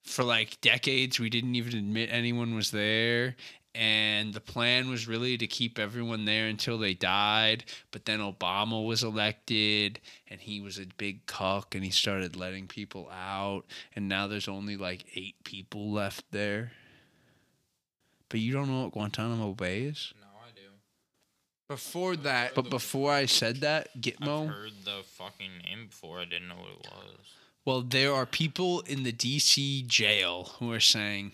for like decades we didn't even admit anyone was there and the plan was really to keep everyone there until they died. But then Obama was elected, and he was a big cuck, and he started letting people out, and now there's only like eight people left there. But you don't know what Guantanamo Bay is? No, I do. Before that, But before I said that, Gitmo. I've heard the fucking name before. I didn't know what it was. Well, there are people in the DC jail who are saying,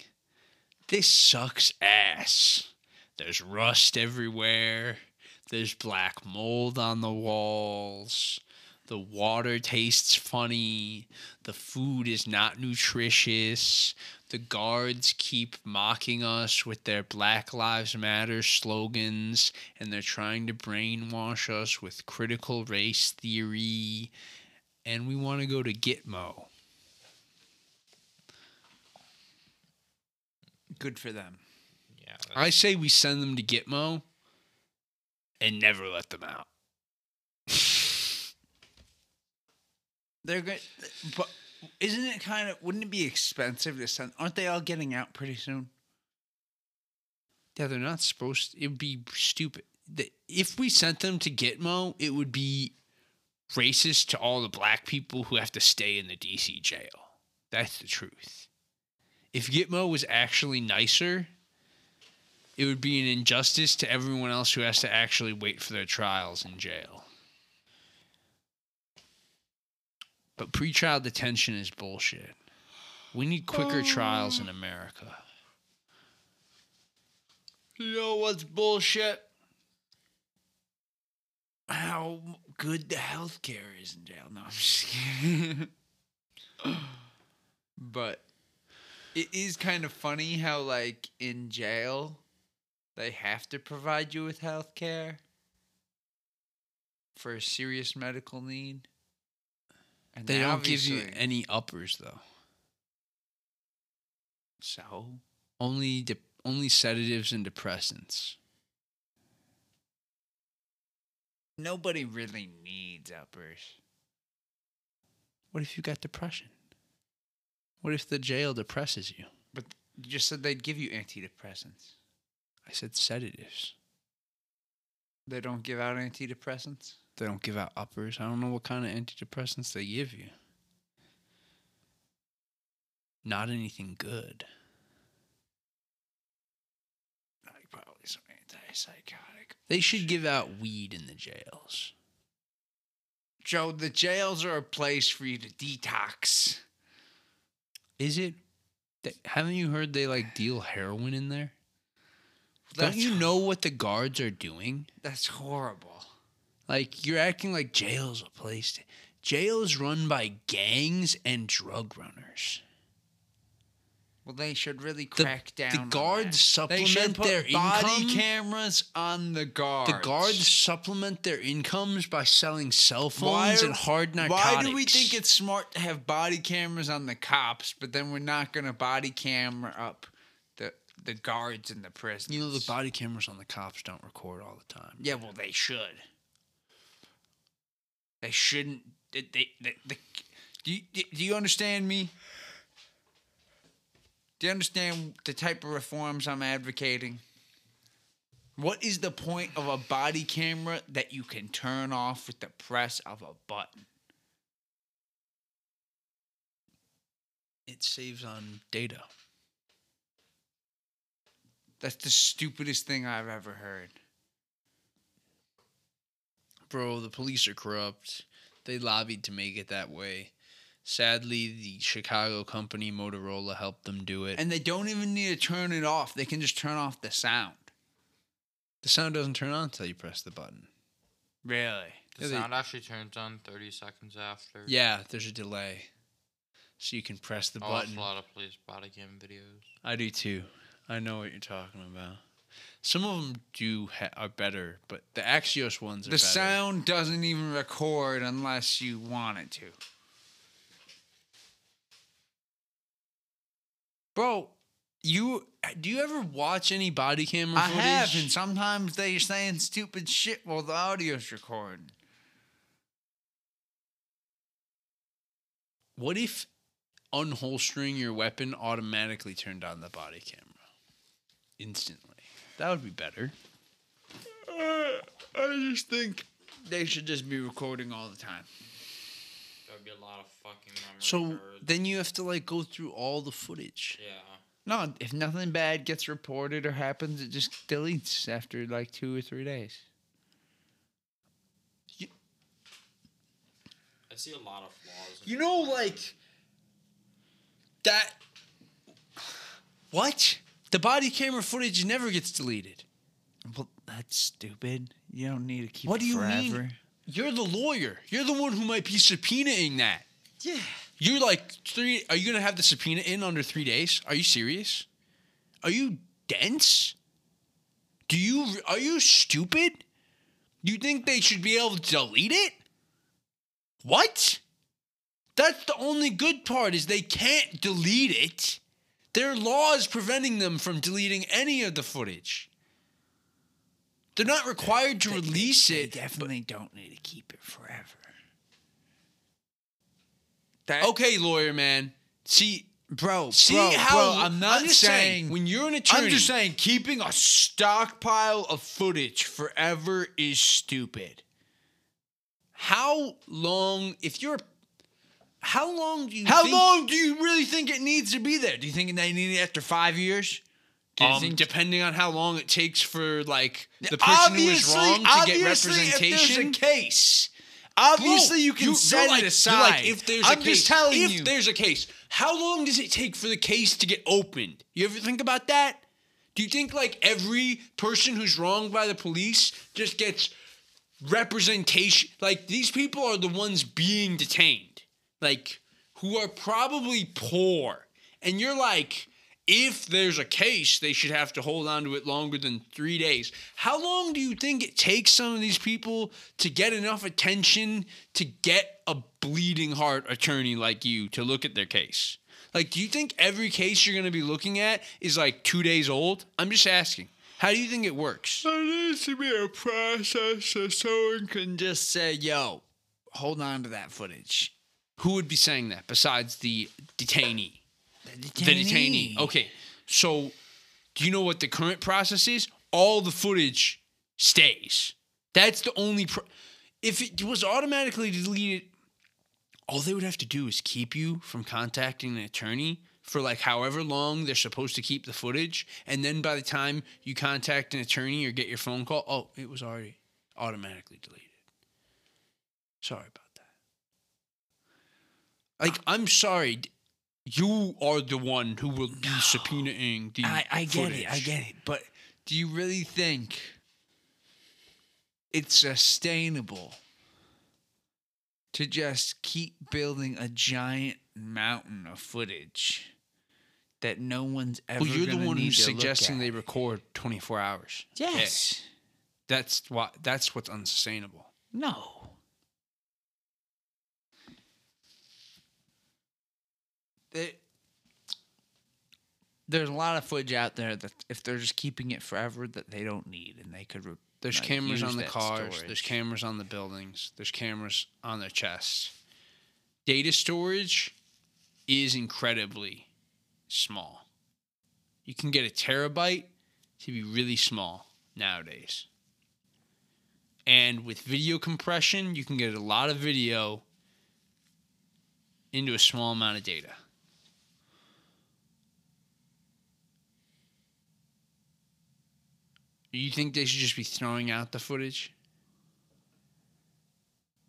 this sucks ass. There's rust everywhere. There's black mold on the walls. The water tastes funny. The food is not nutritious. The guards keep mocking us with their Black Lives Matter slogans, and they're trying to brainwash us with critical race theory and we want to go to Gitmo. good for them. Yeah. I say we send them to Gitmo and never let them out. They're good, but isn't it kind of? Wouldn't it be expensive to send? Aren't they all getting out pretty soon? Yeah, they're not supposed. To, it would be stupid. If we sent them to Gitmo, it would be racist to all the black people who have to stay in the DC jail. That's the truth. If Gitmo was actually nicer, it would be an injustice to everyone else who has to actually wait for their trials in jail. But pretrial detention is bullshit. We need quicker trials in America. You know what's bullshit? How good the healthcare is in jail. No, I'm just kidding. but it is kind of funny how, like, in jail, they have to provide you with healthcare for a serious medical need. And They don't give you any uppers though. So? Only de- only sedatives and depressants. Nobody really needs uppers. What if you got depression? What if the jail depresses you? But you just said they'd give you antidepressants. I said sedatives. They don't give out antidepressants? They don't give out uppers. I don't know what kind of antidepressants they give you. Not anything good. Like probably some antipsychotic. They should give out weed in the jails. Joe, the jails are a place for you to detox. Is it? Haven't you heard they like deal heroin in there? Don't you know what the guards are doing? That's horrible. Like you're acting like jail's a place. To, jail is run by gangs and drug runners. Well, they should really crack the down. The guards that. They should supplement put their body income- cameras on the guards. The guards supplement their incomes by selling cell phones are- and hard narcotics. Why do we think it's smart to have body cameras on the cops, but then we're not going to body camera up the the guards in the prison? You know the body cameras on the cops don't record all the time. Yeah, well, they should. They shouldn't. They, they, they, they- do, you, do you understand me? Do you understand the type of reforms I'm advocating? What is the point of a body camera that you can turn off with the press of a button? It saves on data. That's the stupidest thing I've ever heard. Bro, the police are corrupt. They lobbied to make it that way. Sadly, the Chicago company Motorola helped them do it. And they don't even need to turn it off. They can just turn off the sound. the sound doesn't turn on until you press the button. Really? The Yeah, they- sound actually turns on 30 seconds after. Yeah, there's a delay. So you can press the oh, I watch button. a lot of police body cam videos. I do too. I know what you're talking about. Some of them do ha- are better, but the Axon ones are The better. sound doesn't even record unless you want it to. Bro, you do you ever watch any body camera I have, and sometimes they're saying stupid shit while the audio's recording. What if unholstering your weapon automatically turned on the body camera instantly? That would be better. Uh, I just think they should just be recording all the time. That would be a lot of fucking memory So cards. then you have to like go through all the footage. yeah. No, if nothing bad gets reported or happens, it just deletes after like two or three days. I see a lot of flaws. You know, like that. What? The body camera footage never gets deleted. Well, that's stupid. You don't need to keep What it do you forever. mean? You're the lawyer. You're the one who might be subpoenaing that. Yeah. You're like three. Are you gonna have the subpoena in under three days? Are you serious? Are you dense? Do you are you stupid? You think they should be able to delete it? What? That's the only good part is they can't delete it. There are laws preventing them from deleting any of the footage. They're not required to release They it. They definitely don't need to keep it forever. That, Okay, lawyer man. See, bro, see bro, how bro, I'm not just saying when you're an attorney. I'm just saying keeping a stockpile of footage forever is stupid. how long if you're how long do you How think- long do you really think it needs to be there? Do you think they need it after five years? Do you um, think depending on how long it takes for like the person who is Obviously- wrong to get obviously, representation If there's a case, obviously Bro, you can you're set like, it you're aside. like, if there's I'm a case, just telling if you. there's a case, how long does it take for the case to get opened? You ever think about that? Do you think like every person who's wronged by the police just gets representation? Like these people are the ones being detained, like who are probably poor, and you're like. If there's a case, they should have to hold on to it longer than three days. How long do you think it takes some of these people to get enough attention to get a bleeding heart attorney like you to look at their case? Like, do you think every case you're going to be looking at is like two days old? I'm just asking. How do you think it works? There needs to be a process so someone can just say, yo, hold on to that footage. Who would be saying that besides the detainee? The detainee. Okay. So, do you know what the current process is? All the footage stays. That's the only. Pro- if it was automatically deleted, all they would have to do is keep you from contacting an attorney for like however long they're supposed to keep the footage. And then by the time you contact an attorney or get your phone call, oh, it was already automatically deleted. Sorry about. Like, I'm sorry. You are the one who will be subpoenaing the I, I get it. I get it. But do you really think it's sustainable to just keep building a giant mountain of footage that no one's ever Well, you're the one who's suggesting they record 24 hours. Yes. That's why. That's what's unsustainable. No. There- there's a lot of footage out there that if they're just keeping it forever that they don't need and they could re- There's like, cameras on the cars. There's cameras on the buildings. There's cameras on their chests. Data storage is incredibly small. You can get a terabyte to be really small nowadays. And with video compression, you can get a lot of video into a small amount of data. You think they should just be throwing out the footage?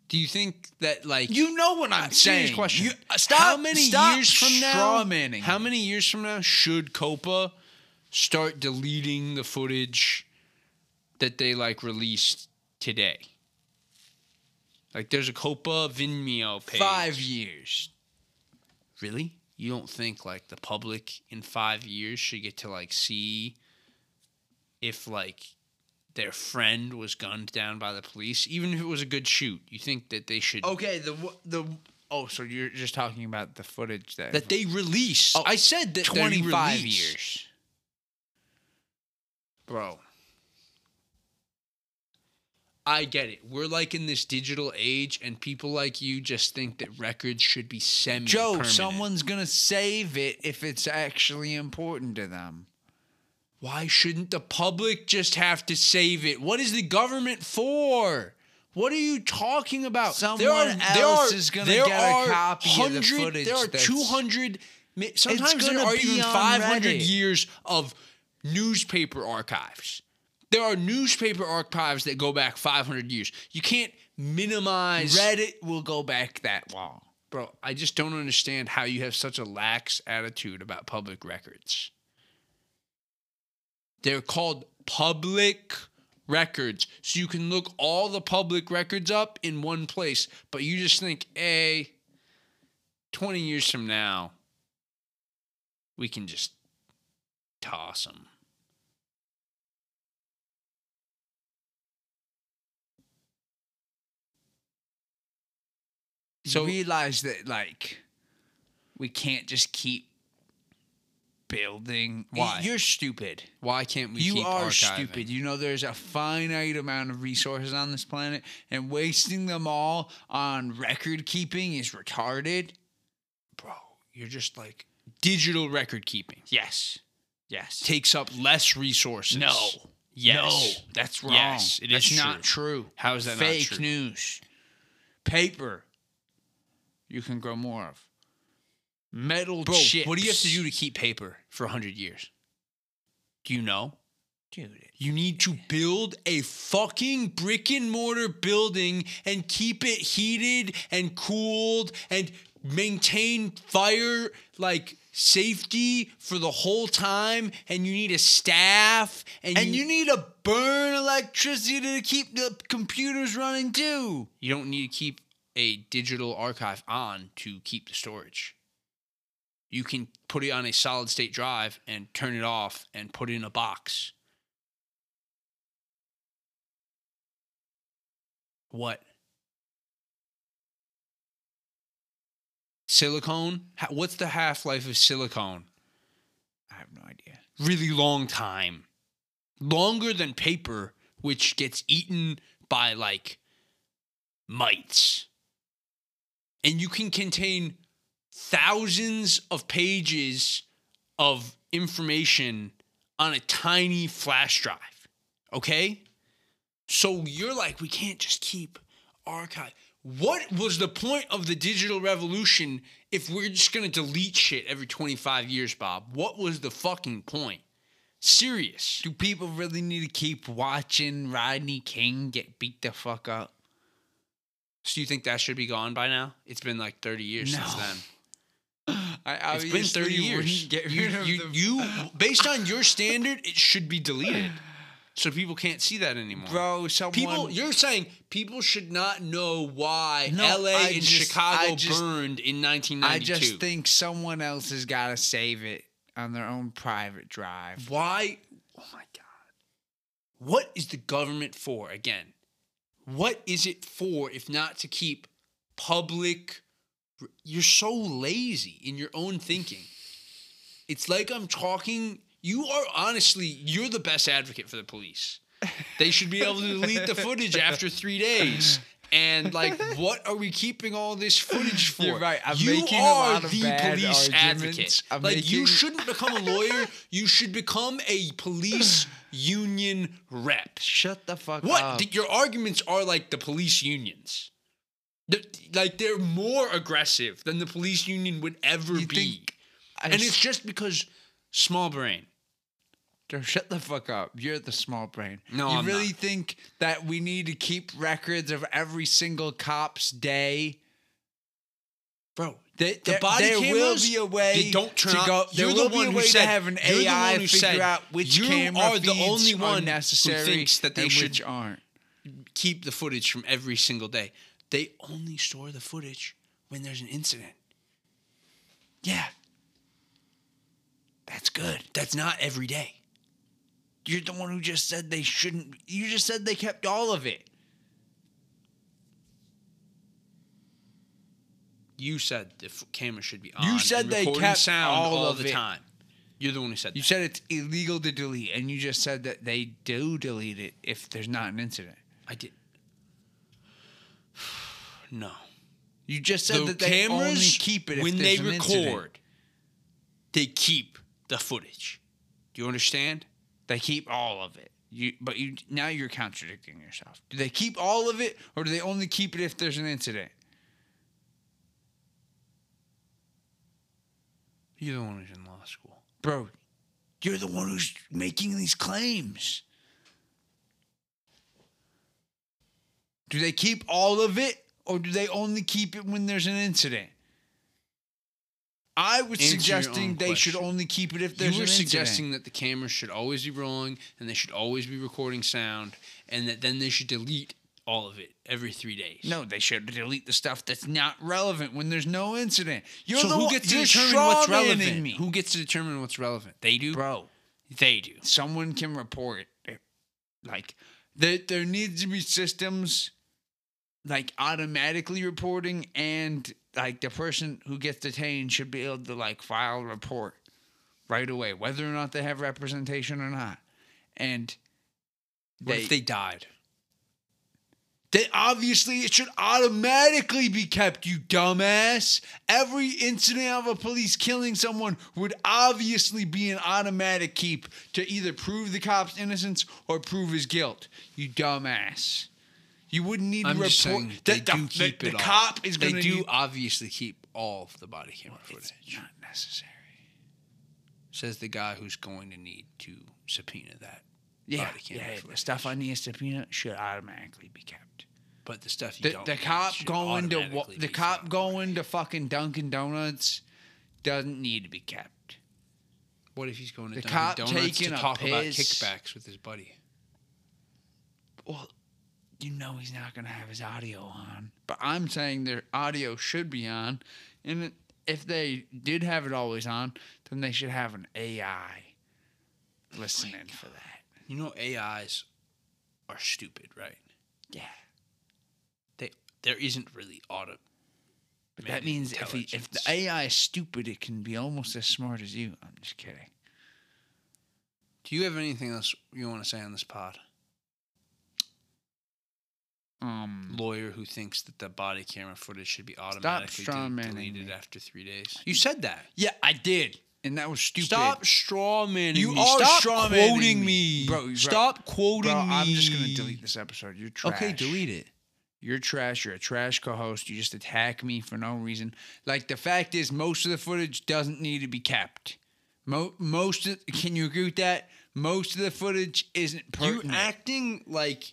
Do you think that like You know what I'm saying. question? You- uh, stop- how many stop years from now? strawmanning How many years from now should Copa start deleting the footage that they like released today? Like, there's a Copa Vimeo page. Five years. Really? You don't think like the public in five years should get to like see if like their friend was gunned down by the police, even if it was a good shoot? You think that they should Okay, the the oh, so you're just talking about the footage that that they release? Oh, I said that 25 years. bro. I get it. We're like in this digital age, and people like you just think that records should be semi. Joe, someone's gonna save it if it's actually important to them. Why shouldn't the public just have to save it? What is the government for? What are you talking about? Someone else is gonna there get a are copy of the footage There are 200, sometimes there are even 500 years of newspaper archives. There are newspaper archives that go back 500 years. You can't minimize Reddit will go back that long. Bro, I just don't understand how you have such a lax attitude about public records. They're called public records. So you can look all the public records up in one place, but you just think, hey, 20 years from now, we can just toss them. So realize that like we can't just keep building. Why? You're stupid. Why can't we you keep are archiving? stupid. You know there's a finite amount of resources on this planet, and wasting them all on record keeping is retarded. Bro, you're just like digital record keeping. Yes. Yes. takes up less resources. No. Yes. No, that's wrong. Yes, it that's is not true. How is that Fake news. Paper. You can grow more of. Metal Bro, chips. what do you have to do to keep paper for 100 years? Do you know? dude? You need to build a fucking brick and mortar building and keep it heated and cooled and maintain fire like safety for the whole time and you need a staff and, And you need to burn electricity to keep the computers running too. you don't need to keep a digital archive on to keep the storage. You can put it on a solid state drive and turn it off and put it in a box. What? Silicone? What's the half life of silicone? I have no idea. really long time. Longer than paper, which gets eaten by like mites. And you can contain thousands of pages of information on a tiny flash drive. Okay? So you're like, we can't just keep archive. What was the point of the digital revolution if we're just gonna delete shit every 25 years, Bob? What was the fucking point? Serious. Do people really need to keep watching Rodney King get beat the fuck up? So you think that should be gone by now? It's been like 30 years since then. I It's been 30 years. Get you, of you, the- you, based on your standard, it should be deleted. So people can't see that anymore. bro. Someone People, you're saying people should not know why No, L.A. I and just- Chicago just- burned in 1992. I just think someone else has got to save it on their own private drive. why? Oh my god! What is the government for? Again, what is it for if not to keep public? You're so lazy in your own thinking. It's like I'm talking. You are honestly, you're the best advocate for the police. They should be able to delete the footage after three days. And like, what are we keeping all this footage for? You're right. I'm you making a are lot of the bad police advocate. I'm like, you shouldn't become a lawyer. You should become a police union rep. Shut the fuck What? up. What? Your arguments are like the police unions. The- like they're more aggressive than the police union would ever You be. think and s- it's just because small brain. Dude, Shut the fuck up. You're the small brain. No, you I'm really not. think that we need to keep records of every single cop's day? Bro, There, the there- body there cameras will be a way they don't turn to go. You're there the will be a way said, to have an AI figure said, out which you camera are the only one are who necessary thinks that they should which aren't. keep the footage from every single day. They only store the footage when there's an incident. Yeah. That's good. That's not every day. You're the one who just said they shouldn't. You just said they kept all of it. You said the f- camera should be on. You said they kept sound all all of the it. time. You're the one who said You that. said it's illegal to delete, and you just said that they do delete it if there's not an incident. I did. No. You just said the that they only cameras keep it if when there's they an record. incident. They keep the footage. Do you understand? They keep all of it. You, but you now you're contradicting yourself. Do they keep all of it, or do they only keep it if there's an incident? You're the one who's in law school. Bro, you're the one who's making these claims. Do they keep all of it or do they only keep it when there's an incident? I was Answer suggesting they should only keep it if there's You were an suggesting that the cameras should always be rolling and they should always be recording sound and that then they should delete all of it every three days. No, they should delete the stuff that's not relevant when there's no incident. You're so the who one- gets to determine what's relevant? Me. Who gets to determine what's relevant? They do. Bro, They do. someone can report it. Like there, there needs to be systems like automatically reporting and like the person who gets detained should be able to like file a report right away, whether or not they have representation or not. And What if they died? they obviously it should automatically be kept, you dumbass. Every incident of a police killing someone would obviously be an automatic keep to either prove the cop's innocence or prove his guilt. You dumbass. You wouldn't need I'm to just report saying they the, do the- keep the it all. cop is They going to do obviously keep all of the body camera footage. It's not necessary. Says the guy who's going to need to subpoena that. Yeah, Body camera yeah. The footage. stuff on the subpoena should automatically be kept. But the stuff you The, don't the need cop should going to wa- automatically the be cop going to fucking Dunkin' Donuts doesn't need to be kept. What if he's going to The Dunkin' cop Donuts taking to a talk about piss. kickbacks with his buddy? Well, you know he's not going to have his audio on. But I'm saying their audio should be on. And if they did have it always on, then they should have an AI listening for that. You know AIs are stupid, right? Yeah. They there isn't really auto. But that means if, he, if the AI is stupid, it can be almost as smart as you. I'm just kidding. Do you have anything else you want to say on this pod? Um, Lawyer who thinks that the body camera footage should be automatically de- deleted me. after three days. You said that. yeah, I did. And that was stupid. Stop strawmanning You me. are Stop quoting me. me. Bro, Stop quoting Bro, me. I'm just going to delete this episode. You're trash. Okay, delete it. You're trash. You're a trash co-host. You just attack me for no reason. Like the fact is, most of the footage doesn't need to be kept. Mo- most of, can you agree with that? Most of the footage isn't pertinent. You're acting like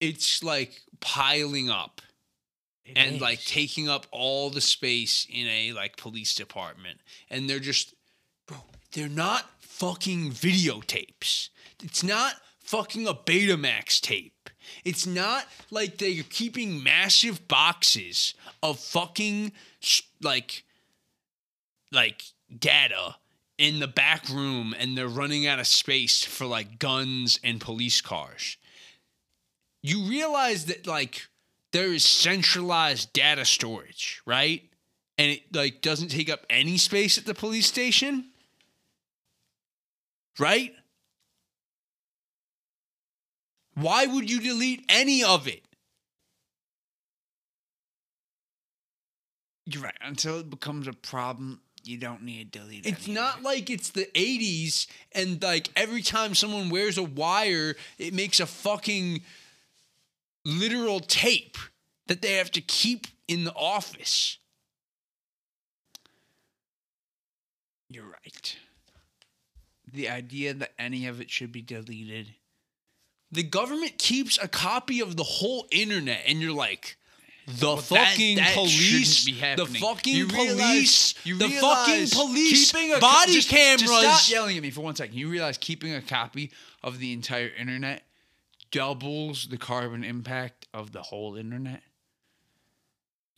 it's like piling up It and like taking up all the space in a like police department. And they're just bro they're not fucking videotapes. It's not fucking a betamax tape. It's not like they're keeping massive boxes of fucking like like data in the back room and they're running out of space for like guns and police cars you realize that like there is centralized data storage, right? And it like doesn't take up any space at the police station. Right? Why would you delete any of it? You're right. Until it becomes a problem, you don't need to delete it. It's not it. like it's the 80s and like every time someone wears a wire, it makes a fucking literal tape that they have to keep in the office. You're right. The idea that any of it should be deleted. The government keeps a copy of the whole internet, and you're like, the that- fucking that police, shouldn't be the fucking You police, realize- the fucking police keeping a co- body just- cameras. Just stop yelling at me for one second. You realize keeping a copy of the entire internet doubles the carbon impact of the whole internet.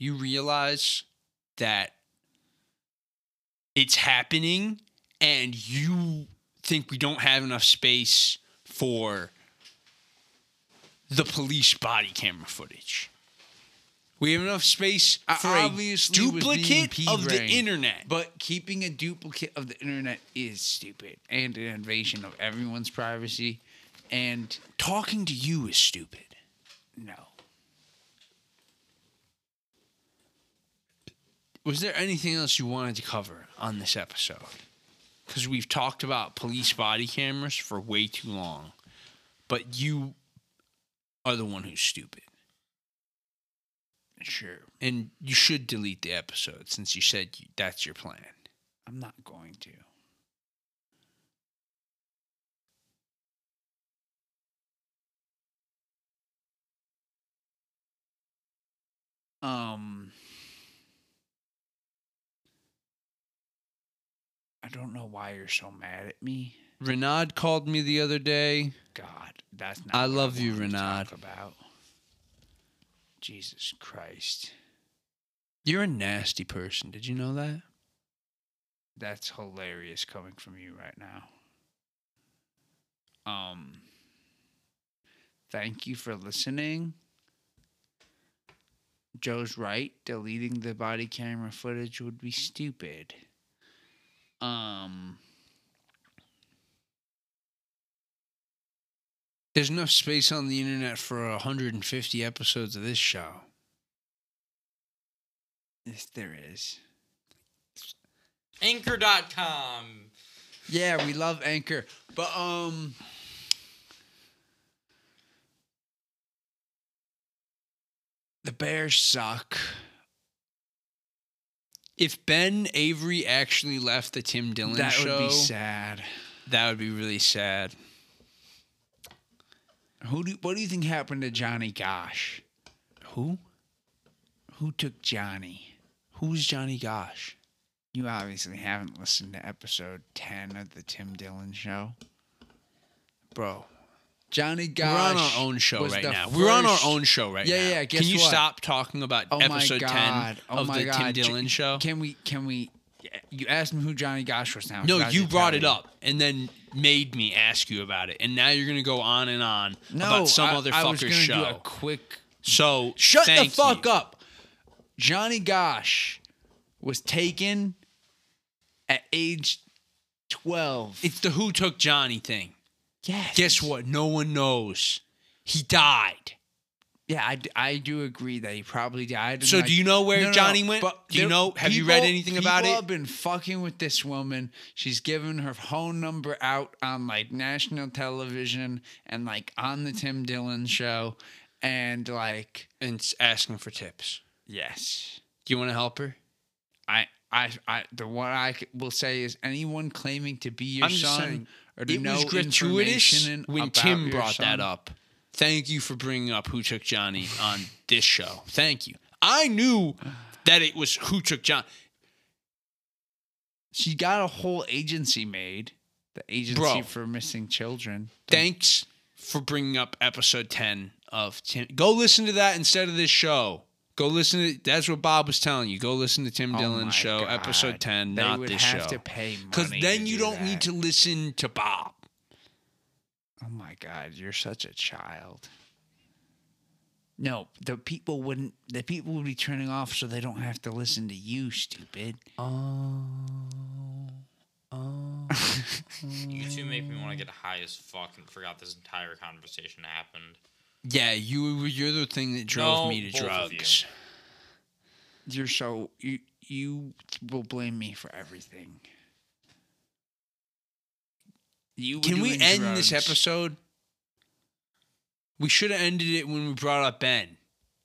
you realize that it's happening, and you think we don't have enough space for the police body camera footage. We have enough space for a obviously was duplicate of the internet. But keeping a duplicate of the internet is stupid and an invasion of everyone's privacy. And Talking to you is stupid. no. Was there anything else you wanted to cover on this episode? because we've talked about police body cameras for way too long. But you are the one who's stupid. Sure. And you should delete the episode since you said you, that's your plan. I'm not going to. Um I don't know why you're so mad at me. Renaud called me the other day. God, that's not I what love you, wanted to talk About Jesus Christ. You're a nasty person. Did you know that? That's hilarious coming from you right now. Um thank you for listening. Joe's right. Deleting the body camera footage would be stupid. Um There's enough space on the internet for 150 episodes of this show. yes there is. Anchor.com. Yeah, we love Anchor. But um The Bears suck. If Ben Avery actually left the Tim Dillon show, that show, would be sad. that would be really sad. Who do what do you think happened to Johnny Gosch? Who? Who took Johnny? Who's Johnny Gosch? You obviously haven't listened to episode 10 of the Tim Dillon show. Bro, Johnny Gosch. we're on our own show right now. We're on our own show right now. Yeah, now. yeah, guess Can you what? stop talking about Oh episode 10. Oh of the god. Tim Dillon show? Can we can we you asked me who Johnny Gosch was now. No, you brought it up and then made me ask you about it. And now you're going to go on and on No, about some I, other I was fucker's gonna show. do a quick so Shut the fuck you. up. Johnny Gosch was taken at age 12. It's the who took Johnny thing. Yes. Guess what? No one knows. He died. Yeah, I, I do agree that he probably died. So like- do you know where No, no, Johnny went? but Do you know? Have you read anything about it? People have been fucking with this woman. She's given her phone number out on like national television and like on the Tim Dillon show, and like And asking for tips. yes, Do you want to help her? I I I the one I will say is anyone claiming to be your I'm son or to It know was gratuitous when Tim brought son. that up. Thank you for bringing up Who Took Johnny on this show. Thank you. I knew that it was Who Took John. She got a whole agency made, the agency Bro. for missing children. Thanks for bringing up episode 10 of Tim. Go listen to that instead of this show. Go listen to that's what Bob was telling you. Go listen to Tim Oh Dillon's show, God. episode 10, They not would this have show. to pay Because then to you do don't need to listen to Bob. Oh my god, you're such a child. No, the people wouldn't. The people would be turning off so they don't have to listen to you, stupid. Oh. Oh. oh. You two make me want to get high as fuck and forgot this entire conversation happened. Yeah, you you're the thing that drove No, me to both you. drugs. You're so you. You will blame me for everything. You Can we doing end this episode? We should have ended it when we brought up Ben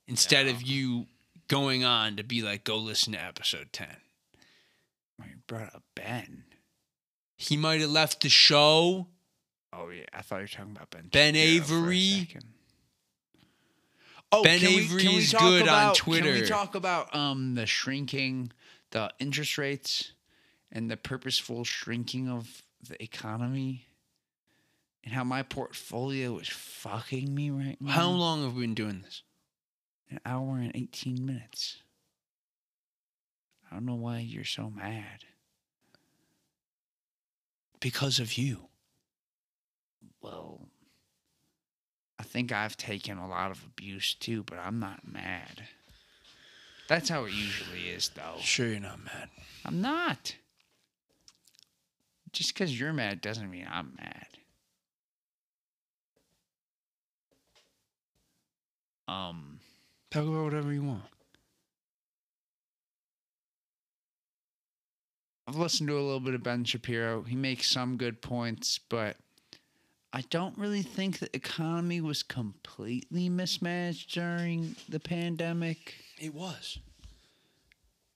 instead of you going on to be like, go listen to episode 10. When you brought up Ben. He might have left the show. Oh yeah, I thought you were talking about Ben. Ben Shapiro for a Avery. Oh, Ben can we- Avery can we is talk good on about- Can Twitter. we talk about um the shrinking, the interest rates, and the purposeful shrinking of the economy, and how my portfolio is fucking me right now? How long have we been doing this? An hour and eighteen minutes. I don't know why you're so mad. Because of you. Well, I think I've taken a lot of abuse too, but I'm not mad. That's how it usually is, though. Sure, you're not mad. I'm not. Just because you're mad doesn't mean I'm mad. Um, Talk about whatever you want. I've listened to a little bit of Ben Shapiro. He makes some good points, but I don't really think the economy was completely mismanaged during the pandemic. It was.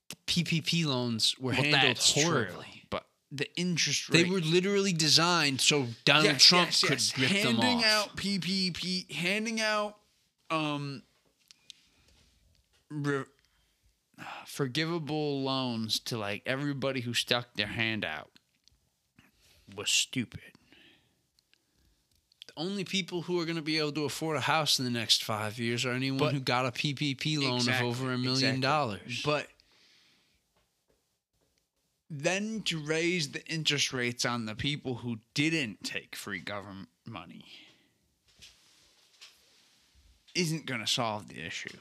The PPP loans were Well, handled that's true, horribly. but the interest rates They were literally designed so Donald Yes, Trump yes, could yes. rip handing them off. Handing out PPP, handing out um re- forgivable loans to like everybody who stuck their hand out was stupid. Only people who are going to be able to afford a house in the next five years are anyone But- who got a PPP loan Exactly, of over a million exactly. dollars. But then to raise the interest rates on the people who didn't take free government money isn't going to solve the issue.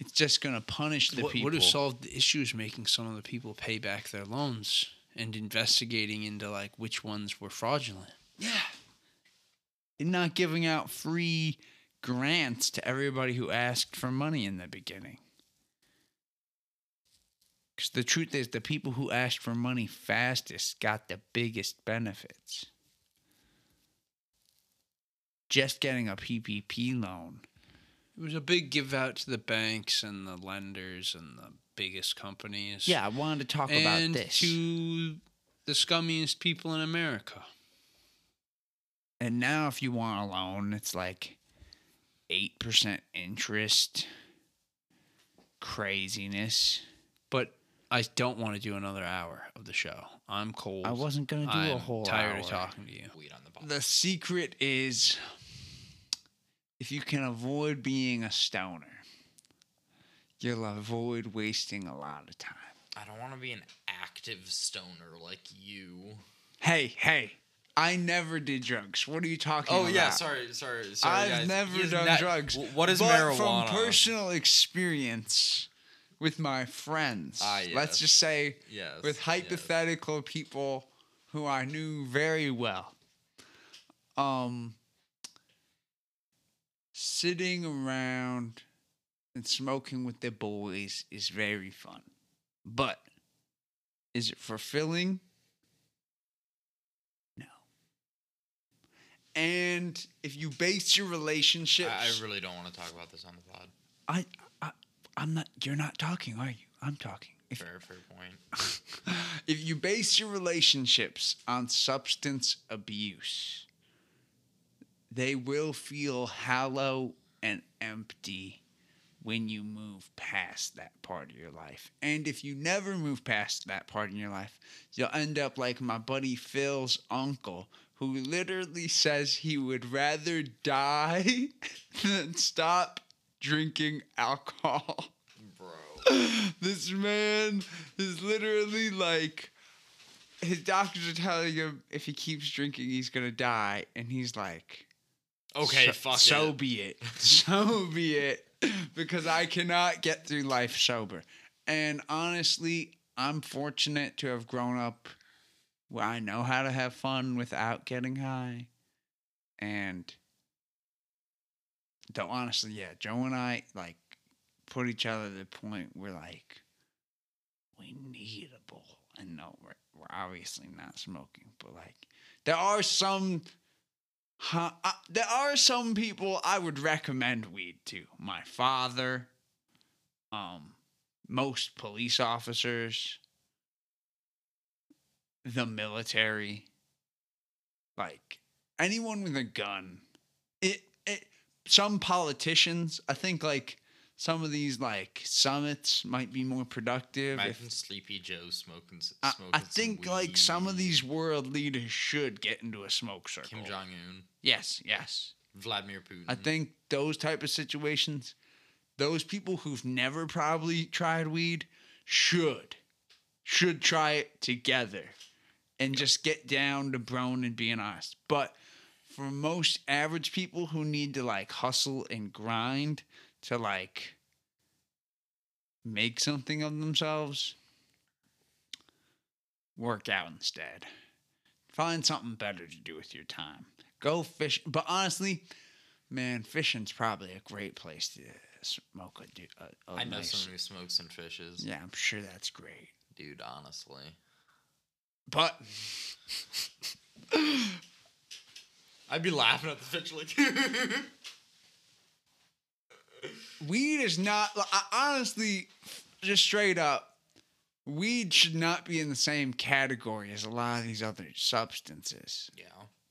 It's just going to punish the what people. would have solved the issue is making some of the people pay back their loans and investigating into like which ones were fraudulent. Yeah. And not giving out free grants to everybody who asked for money in the beginning. Because the truth is, the people who asked for money fastest got the biggest benefits. Just getting a PPP loan. It was a big give out to the banks and the lenders and the biggest companies. Yeah, I wanted to talk and about this. to the scummiest people in America. And now, if you want a loan, it's like 8% interest. Craziness. But I don't want to do another hour of the show. I'm cold. I wasn't going to do a I'm whole tired hour. of talking to you. Weed on the bottom. The secret is if you can avoid being a stoner, you'll avoid wasting a lot of time. I don't want to be an active stoner like you. Hey, hey, I never did drugs. What are you talking Oh about? yeah, sorry, sorry, sorry. I've guys. never He's done ne- drugs. What is but marijuana? From personal experience with my friends, Ah, let's just say Yes, with yes. hypothetical people who I knew very well. Um, sitting around and smoking with the boys is very fun, but is it fulfilling? And if you base your relationships, I, I really don't want to talk about this on the pod. I, I, I'm not. You're not talking, are you? I'm talking. If Fair, fair point. if you base your relationships on substance abuse, they will feel hollow and empty when you move past that part of your life. And if you never move past that part in your life, you'll end up like my buddy Phil's uncle, who literally says he would rather die than stop drinking alcohol. Bro. this man is literally like his doctors are telling him if he keeps drinking he's gonna die. And he's like Okay, so, fuck so it. be it. So be it. Because i cannot get through life sober. And honestly i'm fortunate to have grown up where i know how to have fun without getting high and though honestly yeah joe and i like put each other to the point where like we need a bowl and no we're, we're obviously not smoking but like there are some Huh, uh, there are some people I would recommend weed to. My father, um, most police officers, the military, like anyone with a gun. It, it some politicians, I think like some of these like summits might be more productive. if- Sleepy Joe smoking. smoking I some think like some of these world leaders should get into a smoke circle. Kim Jong Un, Yes, yes. Vladimir Putin. I think those type of situations, those people who've never probably tried weed should should try it together and just get down to brown and being honest. But for most average people who need to like hustle and grind to like make something of themselves, work out instead. Find something better to do with your time. Go fish. But honestly, man, fishing's probably a great place to smoke a. a, a I know nice- someone who smokes and fishes. Yeah, I'm sure that's great. dude. Honestly, But I'd be laughing at the pitch like. weed is not I- honestly just straight up weed should not be in the same category as a lot of these other substances yeah,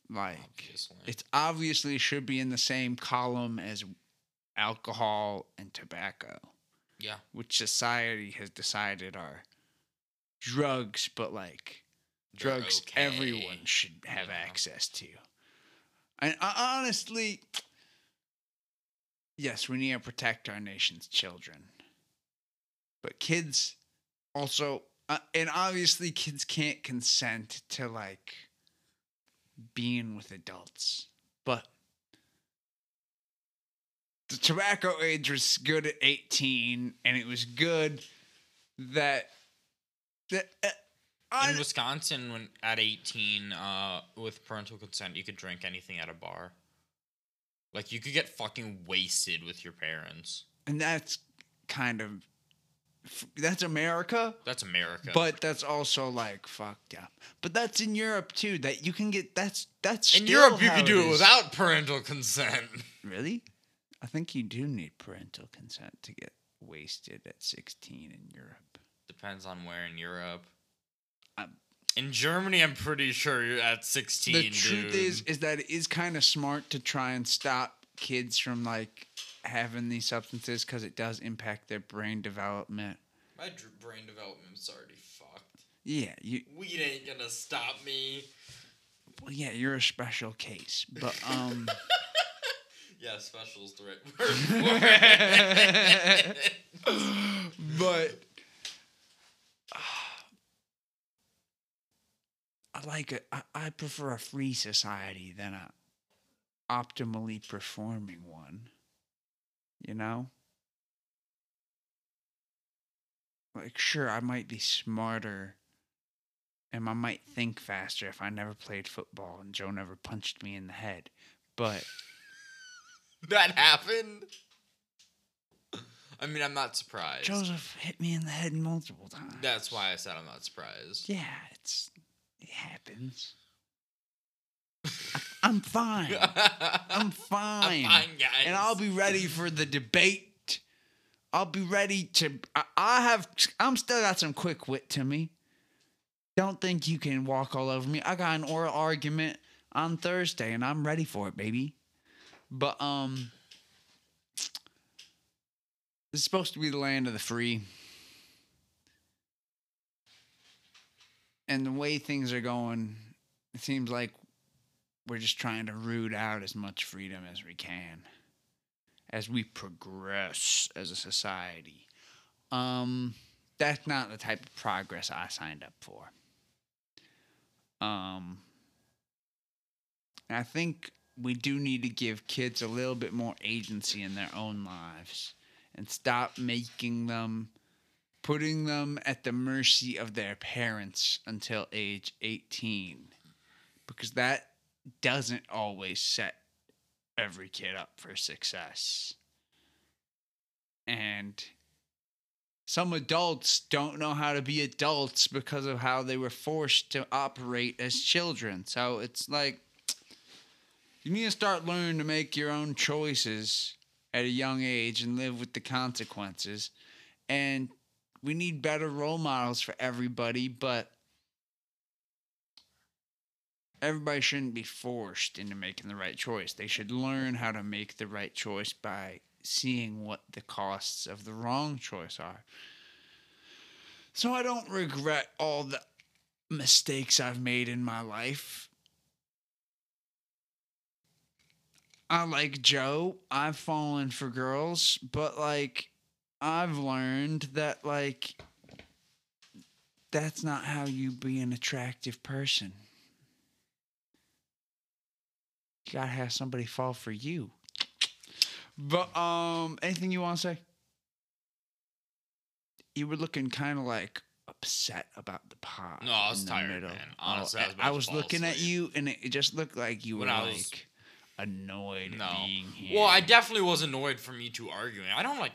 like obviously. it's obviously should be in the same column as alcohol and tobacco yeah. which society has decided are drugs but like drugs okay, everyone should have know? access to. And uh, honestly yes we need to protect our nation's children. But kids also uh, and obviously kids can't consent to like being with adults but the tobacco age was good at 18 and it was good that that uh, I- In Wisconsin, when at 18, uh, with parental consent, you could drink anything at a bar. Like you could get fucking wasted with your parents. and that's kind of that's America, That's America. but that's also like fucked up. But that's in Europe too. That you can get that's that's in Europe, you could do it without parental consent. Really, I think you do need parental consent to get wasted at sixteen in Europe. Depends on where in Europe. In Germany, I'm pretty sure you're at 16. the truth dude. is, is that it is kind of smart to try and stop kids from like having these substances because it does impact their brain development. my dr- brain development's already fucked. Yeah, you Weed ain't gonna stop me. well, yeah, you're a special case, but um. Yeah, special's the right word for it. but I like it. I, I prefer a free society than a optimally performing one. You know? Like, sure, I might be smarter and I might think faster if I never played football and Joe never punched me in the head. But that happened. I mean, I'm not surprised. Joseph hit me in the head multiple times. That's why I said I'm not surprised. Yeah, it's it happens. I'm fine. I'm fine. I'm fine, guys. And I'll be ready for the debate. I'll be ready to. I, I have. I'm still got some quick wit to me. Don't think you can walk all over me. I got an oral argument on Thursday, and I'm ready for it, baby. But um, it's supposed to be the land of the free. And the way things are going, it seems like we're just trying to root out as much freedom as we can as we progress as a society. Um, that's not the type of progress I signed up for. Um, I think we do need to give kids a little bit more agency in their own lives and stop making them putting them at the mercy of their parents until age 18 because that doesn't always set every kid up for success. And some adults don't know how to be adults because of how they were forced to operate as children. So it's like you need to start learning to make your own choices at a young age and live with the consequences. And we need better role models for everybody, but everybody shouldn't be forced into making the right choice. They should learn how to make the right choice by seeing what the costs of the wrong choice are. So I don't regret all the mistakes I've made in my life. I like Joe. I've fallen for girls, but like I've learned that like that's not how you be an attractive person. You gotta have somebody fall for you. But um, anything you want to say? You were looking kind of like upset about the pot. No, I was tired, middle. man. Honestly, Oh, I was I was looking at you, and it just looked like you When were was- like annoyed No. at being here. Well, I definitely was annoyed from you two arguing. I don't like.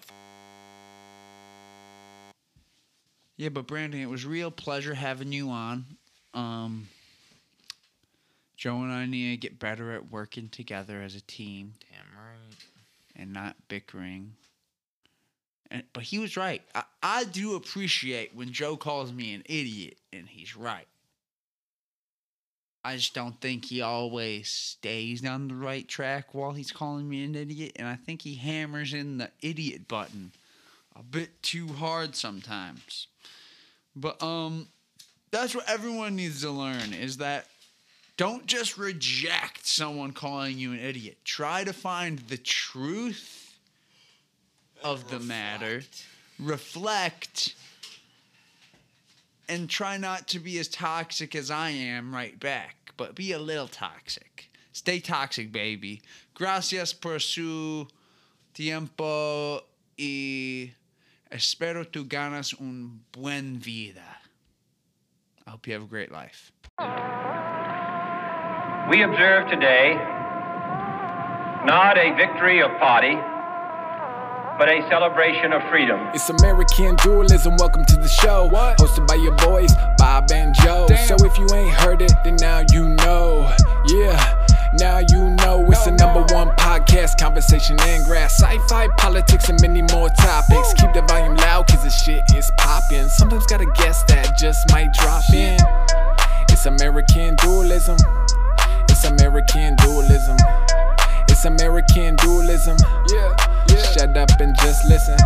Yeah, but Brandon, it was real pleasure having you on. Um, Joe and I need to get better at working together as a team Damn right. and not bickering. And, but he was right. I, I do appreciate when Joe calls me an idiot, and he's right. I just don't think he always stays on the right track while he's calling me an idiot, and I think he hammers in the idiot button a bit too hard sometimes. But um that's what everyone needs to learn is that don't just reject someone calling you an idiot. Try to find the truth of the matter, reflect, and try not to be as toxic as I am right back, but be a little toxic. Stay toxic, baby. Gracias por su tiempo y espero tu ganas un buen vida. I hope you have a great life. We observe today not a victory of party, but a celebration of freedom. It's American dualism. Welcome to the show. Hosted by your boys, Bob and Joe. So if you ain't heard it, then now you know. Yeah. Now you know it's the number one podcast, conversation and grass, sci-fi, politics, and many more topics. Keep the volume loud, cause the shit is popping. Sometimes got a guest that just might drop in. It's American dualism. It's American dualism. It's American dualism. Yeah, yeah. Shut up and just listen.